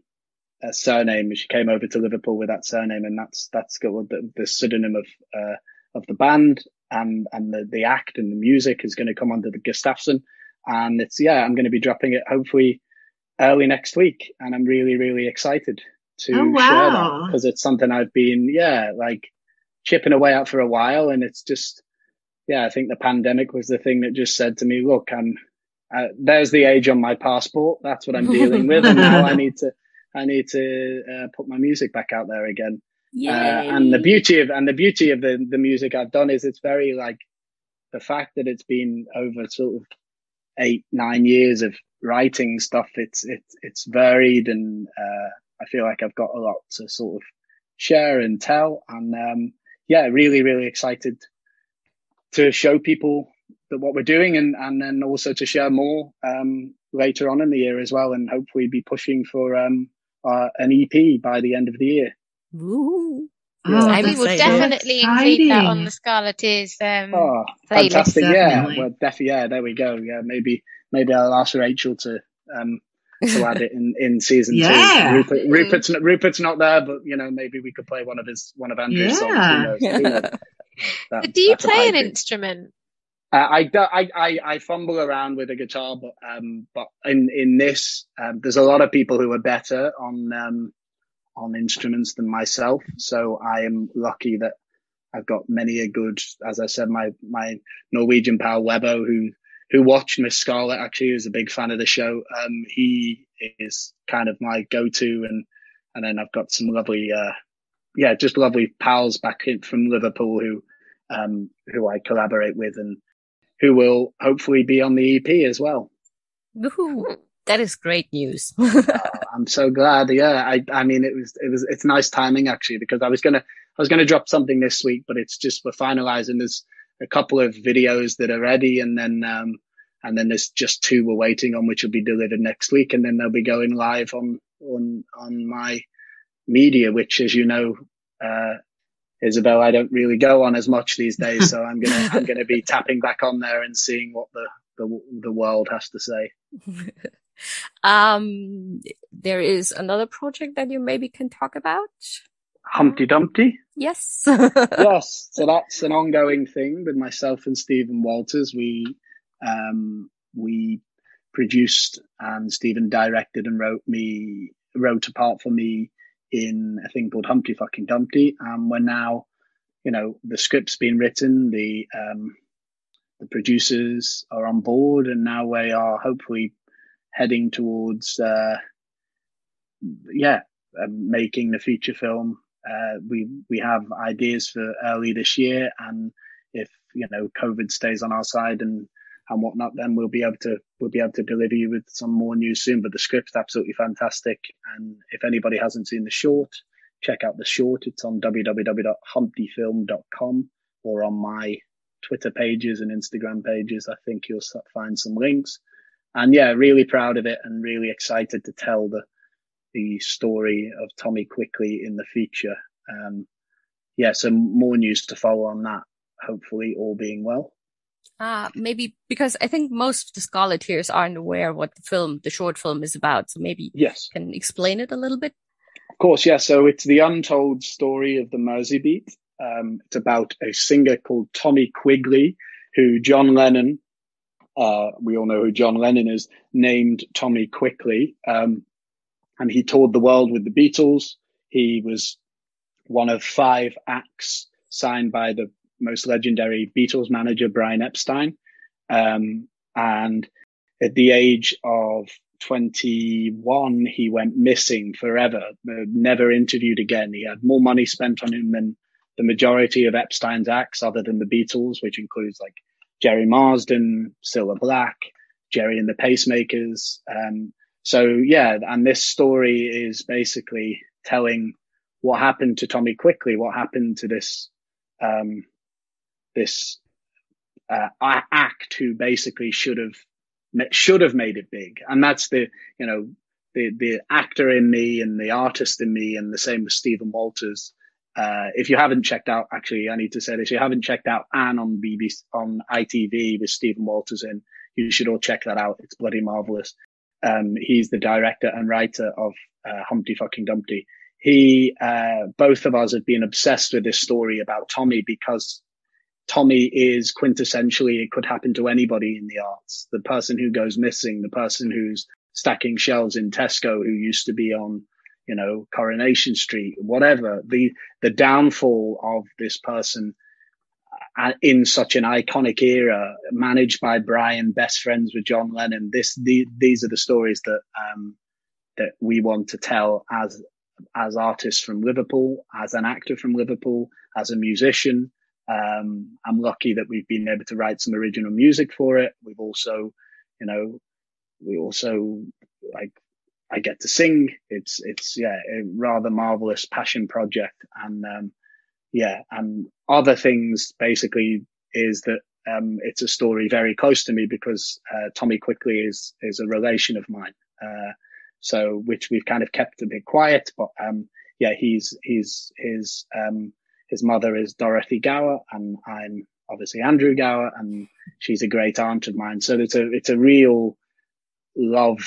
uh, surname. She came over to Liverpool with that surname and that's, that's got the, the pseudonym of, uh, of the band and, and the, the act and the music is going to come under the Gustafsson. And it's, yeah, I'm going to be dropping it hopefully early next week. And I'm really, really excited to Oh, share that wow. because it's something I've been, yeah, like chipping away at for a while. And it's just, yeah, I think the pandemic was the thing that just said to me, look, I'm, uh, there's the age on my passport. That's what I'm dealing with, and now I need to I need to uh, put my music back out there again. Uh, and the beauty of and the beauty of the the music I've done is it's very like the fact that it's been over sort of eight nine years of writing stuff. It's it's it's varied, and uh, I feel like I've got a lot to sort of share and tell. And um, yeah, really really excited to show people that what we're doing, and and then also to share more um, later on in the year as well, and hopefully be pushing for um, uh, an EP by the end of the year. Ooh. Oh, I'm we will excited. definitely include that on the Scarleteers um, Oh, playlist. fantastic! Yeah, Definitely. well, def- yeah, there we go. Yeah, maybe maybe I'll ask Rachel to um to add it in in season Yeah. two. Rupert, Rupert's not, Rupert's not there, but you know maybe we could play one of his one of Andrew's songs. Who knows? Who knows? That- do you play an instrument? Uh, I, do- I, I, I fumble around with a guitar, but, um, but in, in this, um, there's a lot of people who are better on, um, on instruments than myself. So I am lucky that I've got many a good, as I said, my, my Norwegian pal Webbo, who, who watched Miss Scarlet actually is a big fan of the show. Um, he is kind of my go-to and, and then I've got some lovely, uh, yeah, just lovely pals back in from Liverpool who, um, who I collaborate with and, who will hopefully be on the EP as well. Woohoo. That is great news. I'm so glad. Yeah, I I mean it was it was it's nice timing actually because I was gonna I was gonna drop something this week, but it's just we're finalizing. There's a couple of videos that are ready, and then um and then there's just two we're waiting on, which will be delivered next week, and then they'll be going live on on on my media, which as you know. uh Isabel, I don't really go on as much these days, so I'm gonna I'm gonna be tapping back on there and seeing what the the, the world has to say. um, there is another project that you maybe can talk about. Humpty Dumpty. Yes. yes, so that's an ongoing thing with myself and Stephen Walters. We um, we produced and Stephen directed and wrote me wrote a part for me in a thing called Humpty Fucking Dumpty, and we're now, you know, the script's been written, the um, the producers are on board, and now we are hopefully heading towards, uh, yeah, uh, making the feature film uh, we we have ideas for early this year, and if you know COVID stays on our side and and whatnot, then we'll be able to we'll be able to deliver you with some more news soon. But the script's absolutely fantastic, and if anybody hasn't seen the short, check out the short. It's on www.humptyfilm.com or on my Twitter pages and Instagram pages. I think you'll find some links. And yeah, really proud of it and really excited to tell the the story of Tommy Quickly in the future. Um, yeah, so more news to follow on that. Hopefully, all being well. Uh, maybe because I think most of the Scarleteers aren't aware what the film, the short film is about. So maybe Yes, you can explain it a little bit. of course. Yeah, so it's the untold story of the Mersey Beat. Um, it's about a singer called Tommy Quigley, who John Lennon, uh, we all know who John Lennon is, named Tommy Quickly. Um, and he toured the world with the Beatles. He was one of five acts signed by the most legendary Beatles manager, Brian Epstein. Um, and at the age of 21, he went missing forever, never interviewed again. He had more money spent on him than the majority of Epstein's acts, other than the Beatles, which includes like Gerry Marsden, Cilla Black, Gerry and the Pacemakers. Um, so yeah, and this story is basically telling what happened to Tommy Quickly, what happened to this, um, this, uh, act who basically should have, should have made it big. And that's the, you know, the, the actor in me and the artist in me and the same with Stephen Walters. Uh, if you haven't checked out, actually, I need to say this, if you haven't checked out Anne on BBC, on ITV with Stephen Walters in, you should all check that out. It's bloody marvelous. Um, he's the director and writer of uh, Humpty Fucking Dumpty. He, uh, both of us have been obsessed with this story about Tommy because Tommy is quintessentially, it could happen to anybody in the arts. The person who goes missing, the person who's stacking shelves in Tesco who used to be on, you know, Coronation Street, whatever. The, the downfall of this person in such an iconic era, managed by Brian, best friends with John Lennon. This, the, these are the stories that, um, that we want to tell as, as artists from Liverpool, as an actor from Liverpool, as a musician. Um, I'm lucky that we've been able to write some original music for it. We've also, you know, we also like I get to sing. It's it's yeah, a rather marvelous passion project, and um, yeah, and other things basically is that um, it's a story very close to me because uh, Tommy Quickly is is a relation of mine. Uh, so which we've kind of kept a bit quiet, but um, yeah, he's he's his um, his mother is Dorothy Gower, and I'm obviously Andrew Gower, and she's a great aunt of mine. So it's a it's a real love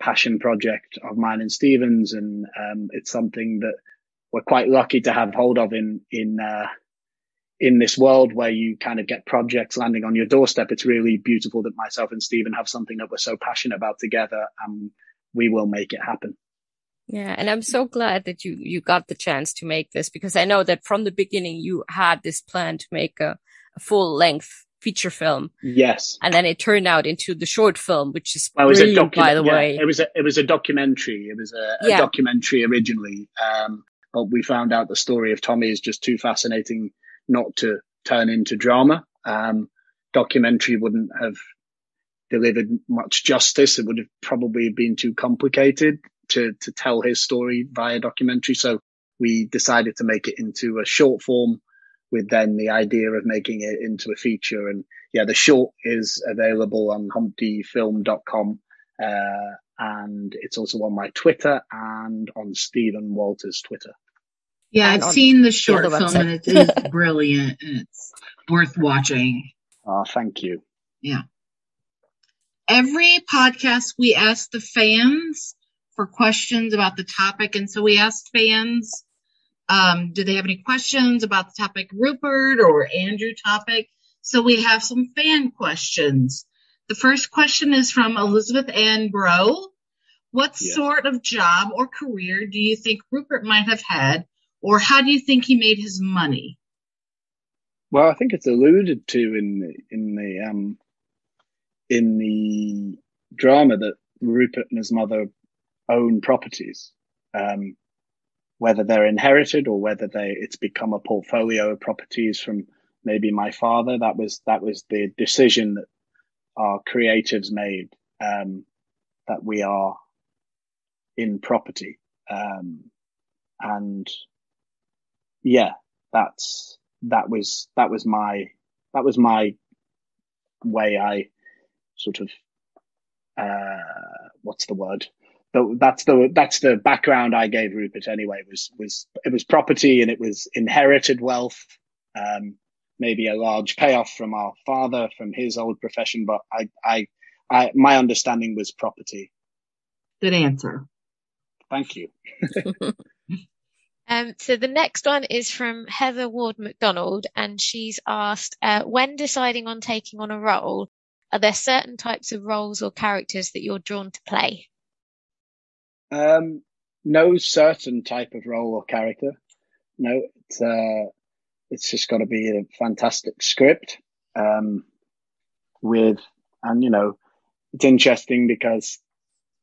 passion project of mine and Stephen's, and um, it's something that we're quite lucky to have hold of in in uh, in this world where you kind of get projects landing on your doorstep. It's really beautiful that myself and Stephen have something that we're so passionate about together, and we will make it happen. Yeah, and I'm so glad that you you got the chance to make this because I know that from the beginning you had this plan to make a, a full length feature film. Yes. And then it turned out into the short film, which is well, brilliant, docu- by the yeah, way. It was a, it was a documentary. It was a, a yeah. documentary originally. Um, but we found out the story of Tommy is just too fascinating not to turn into drama. Um, documentary wouldn't have delivered much justice. It would have probably been too complicated to, to tell his story via documentary. So we decided to make it into a short form with then the idea of making it into a feature. And yeah, the short is available on humptyfilm.com. Uh, and it's also on my Twitter and on Stephen Walter's Twitter. Yeah, I've seen the short the film and it is brilliant and it's worth watching. Oh, thank you. Yeah. Every podcast we ask the fans for questions about the topic. And so we asked fans um, do they have any questions about the topic Rupert or Andrew topic? So we have some fan questions. The first question is from Elizabeth Ann Bro. What sort of job or career do you think Rupert might have had, or how do you think he made his money? Well, I think it's alluded to in the, in the um, in the drama that Rupert and his mother own properties. Um, whether they're inherited or whether they it's become a portfolio of properties from maybe my father. That was that was the decision that our creatives made um, that we are in property, um, and yeah, that's that was that was my that was my way. I sort of uh, what's the word? that's the that's the background I gave Rupert anyway. Was was it was property and it was inherited wealth, um, maybe a large payoff from our father from his old profession, but I I, I my understanding was property. Good answer. Thank you. um, so the next one is from Heather Ward McDonald, and she's asked, uh, when deciding on taking on a role, are there certain types of roles or characters that you're drawn to play? Um, no certain type of role or character. No, it's uh, it's just got to be a fantastic script. Um, with and you know, it's interesting because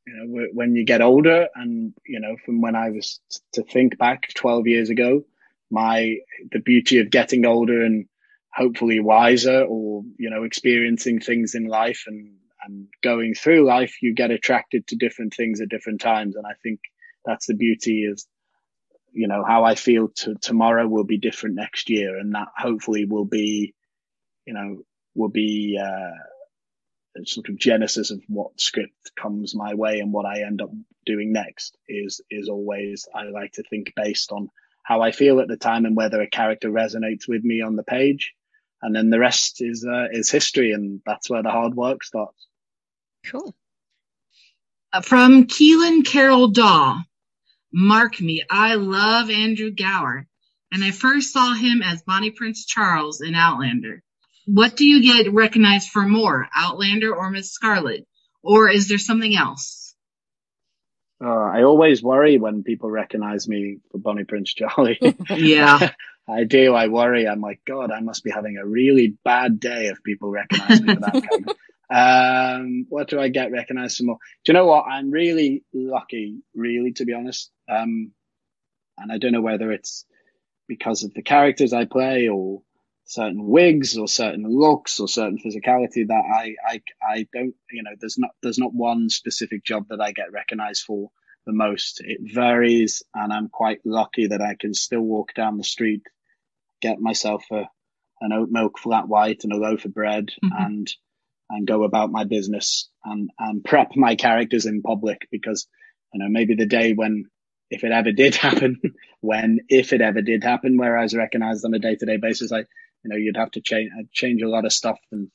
you know when you get older and you know from when I was to think back 12 years ago, my the beauty of getting older and hopefully wiser or you know experiencing things in life and and going through life, you get attracted to different things at different times. And I think that's the beauty is, you know, how I feel to tomorrow will be different next year. And that hopefully will be, you know, will be, uh, sort of genesis of what script comes my way and what I end up doing next is, is always, I like to think based on how I feel at the time and whether a character resonates with me on the page and then the rest is uh, is history, and that's where the hard work starts. Cool. Uh, from Keelan Carroll Daw, mark me, I love Andrew Gower, and I first saw him as Bonnie Prince Charles in Outlander. What do you get recognized for more, Outlander or Miss Scarlet, or is there something else? Uh, I always worry when people recognize me for Bonnie Prince Charlie. yeah. I do. I worry. I'm like, God, I must be having a really bad day if people recognize me for that. um, what do I get recognized for more? Do you know what? I'm really lucky, really, to be honest. Um, and I don't know whether it's because of the characters I play or certain wigs or certain looks or certain physicality that I, I, I don't, you know, there's not, there's not one specific job that I get recognized for the most. It varies and I'm quite lucky that I can still walk down the street, get myself a, an oat milk flat white and a loaf of bread mm-hmm. and, and go about my business and, and prep my characters in public because, you know, maybe the day when if it ever did happen, when, if it ever did happen, where I was recognized on a day to day basis, I, you know, you'd have to change, uh, change a lot of stuff and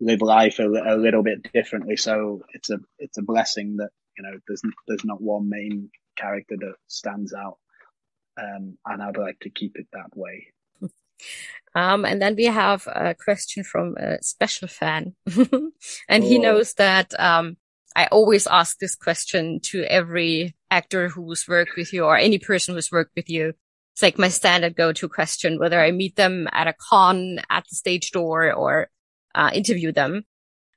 live life a, a, little bit differently. So it's a, it's a blessing that, you know, there's, there's not one main character that stands out. Um, and I'd like to keep it that way. Um, and then we have a question from a special fan, and oh. he knows that um, I always ask this question to every actor who's worked with you or any person who's worked with you. It's like my standard go-to question, whether I meet them at a con, at the stage door or uh, interview them.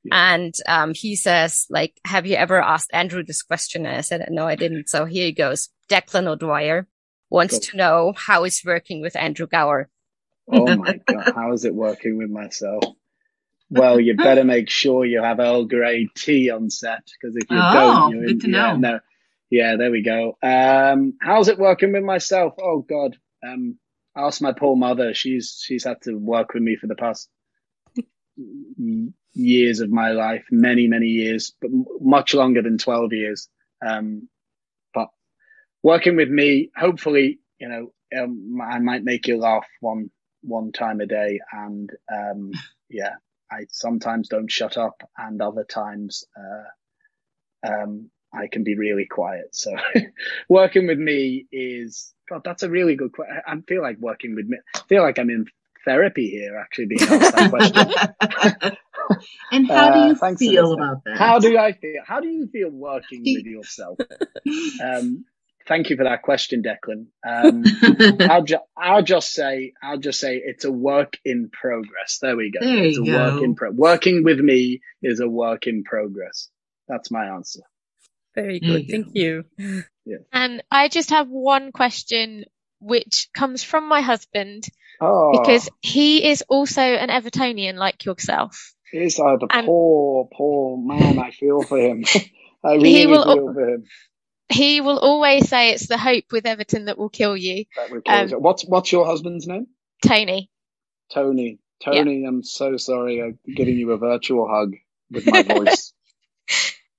Yeah. And um, he says, like, have you ever asked Andrew this question? And I said, no, I didn't. So here he goes. Declan O'Dwyer wants cool. to know how it's working with Andrew Gower. Oh my God. How is it working with myself? well, you better make sure you have Earl Grey tea on set because if you oh, don't, you're to yeah. No, yeah, there we go. Um, how's it working with myself? Oh God, um, ask my poor mother. She's she's had to work with me for the past years of my life, many many years, but much longer than twelve years. Um, but working with me, hopefully, you know, um, I might make you laugh one one time a day, and um, yeah, I sometimes don't shut up, and other times uh, um, I can be really quiet. So working with me is God. That's a really good question. I feel like working with me. I feel like I'm in therapy here, actually being asked that question. and how do you uh, feel about that? How do I feel? How do you feel working with yourself? Um, thank you for that question, Declan. Um, I'll, ju- I'll just say, I'll just say it's a work in progress. There we go. There it's a go. work in pro- working with me is a work in progress. That's my answer. Very good. You thank you. Yeah. And I just have one question, which comes from my husband, oh. because he is also an Evertonian like yourself. He's uh, the and poor, poor man. I feel for him. I really will, feel for him he will always say it's the hope with Everton that will kill you. Will kill um, what's what's your husband's name? Tony. Tony. Tony, yeah. I'm so sorry. I'm giving you a virtual hug with my voice.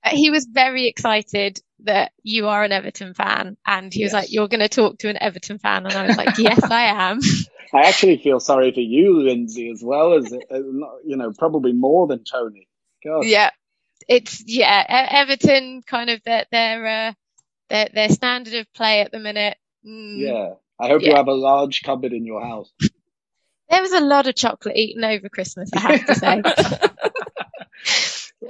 He was very excited that you are an Everton fan, and he yes. was like, "You're going to talk to an Everton fan," and I was like, "Yes, I am." I actually feel sorry for you, Lindsay, as well as, as you know, probably more than Tony. God. Yeah, it's yeah, Everton kind of their their uh, their their standard of play at the minute. Mm, yeah, I hope yeah. you have a large cupboard in your house. There was a lot of chocolate eaten over Christmas, I have to say.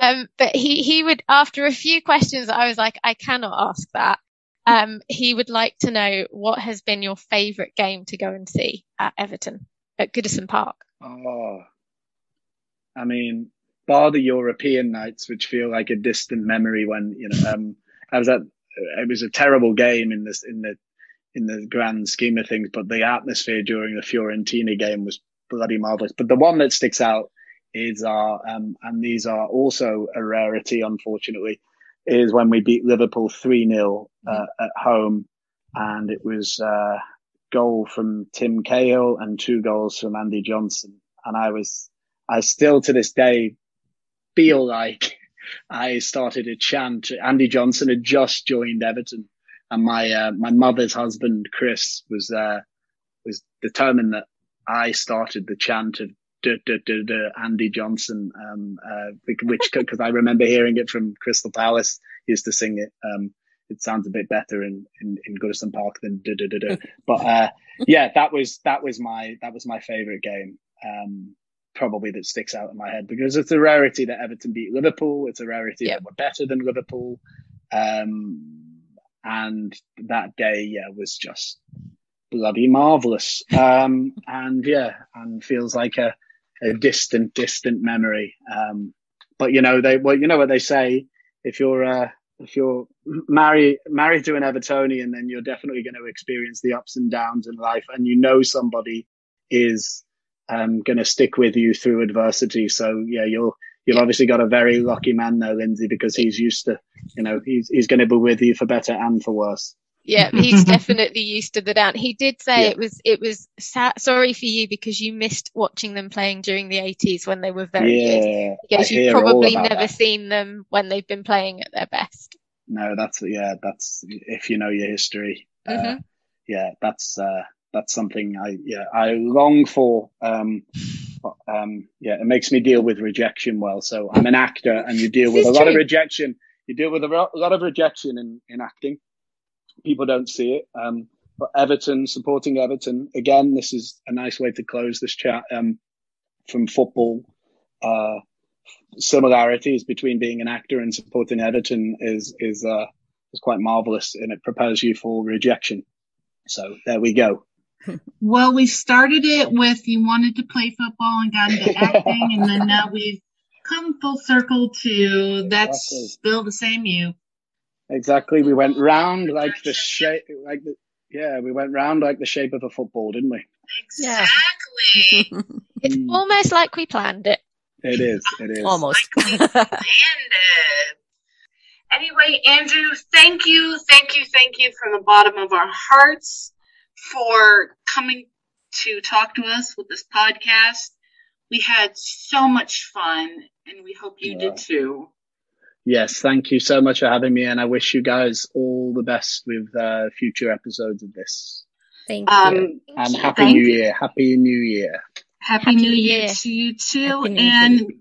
um, but he he would after a few questions, I was like, I cannot ask that. Um, he would like to know what has been your favourite game to go and see at Everton at Goodison Park. Oh, I mean, bar the European nights, which feel like a distant memory when you know um, I was at it was a terrible game in this in the in the grand scheme of things, but the atmosphere during the Fiorentina game was bloody marvelous. But the one that sticks out is our um, and these are also a rarity, unfortunately, is when we beat Liverpool three 0 uh, at home, and it was uh, goal from Tim Cahill and two goals from Andy Johnson, and I was I still to this day feel like I started a chant. Andy Johnson had just joined Everton, and my uh, my mother's husband Chris was uh, was determined that I started the chant of duh, duh, duh, Andy Johnson, um, uh, which because I remember hearing it from Crystal Palace. He used to sing it. Um, it sounds a bit better in in, in Goodison Park than duh, duh, duh, duh. but uh, yeah, that was that was my that was my favorite game. Um, probably that sticks out in my head because it's a rarity that Everton beat Liverpool. It's a rarity yep. that we're better than Liverpool. Um, and that day, yeah, was just, bloody marvelous. Um, and yeah, and feels like a, a distant, distant memory. Um, but you know, they, well, you know what they say, if you're, uh, if you're married, married to an Evertonian, then you're definitely going to experience the ups and downs in life. And you know, somebody is, um, going to stick with you through adversity. So yeah, you'll, you've obviously got a very lucky man there, Lindsay, because he's used to, you know, he's, he's going to be with you for better and for worse. Yeah, he's definitely used to the down. He did say yeah. it was it was sad, sorry for you because you missed watching them playing during the 80s when they were very yeah, good. Because you've probably never that. seen them when they've been playing at their best. No, that's yeah, that's if you know your history. Uh, mm-hmm. Uh, yeah, that's uh, that's something I yeah I long for. Um, um, yeah, it makes me deal with rejection well. So I'm an actor, and you deal with a lot of rejection. You deal with a lot of rejection in in acting people don't see it. Um, but Everton, supporting Everton, again, this is a nice way to close this chat um, from football. Uh, similarities between being an actor and supporting Everton is is uh, is quite marvelous, and it prepares you for rejection. So there we go. Well, we started it with you wanted to play football and got into acting, and then now we've come full circle to that's exactly. still the same you. Exactly. We went round like the shape, like the, yeah, we went round like the shape of a football, didn't we? Exactly. it's mm. almost like we planned it. It is. It is. Almost. Like planned it. Anyway, Andrew, thank you, thank you, thank you from the bottom of our hearts for coming to talk to us with this podcast. We had so much fun, and we hope you yeah. did too. Yes, thank you so much for having me, and I wish you guys all the best with uh, future episodes of this. Thank um, you. And Happy Thank New you. Year. Happy New Year. Happy, Happy New Year. Year to you too. And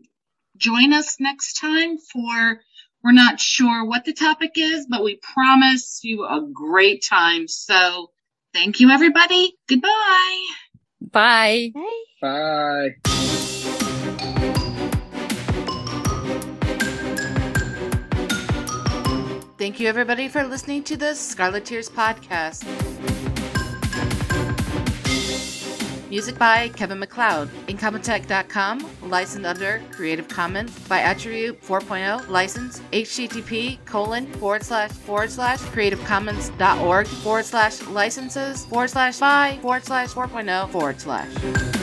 join us next time for, we're not sure what the topic is, but we promise you a great time. So thank you, everybody. Goodbye. Bye. Bye. Thank you, everybody, for listening to the Scarleteers podcast. Music by Kevin MacLeod. Incompetech.com, licensed under Creative Commons by Attribute 4.0, license http colon forward slash forward slash creativecommons.org forward slash licenses forward slash by forward slash 4.0 forward slash.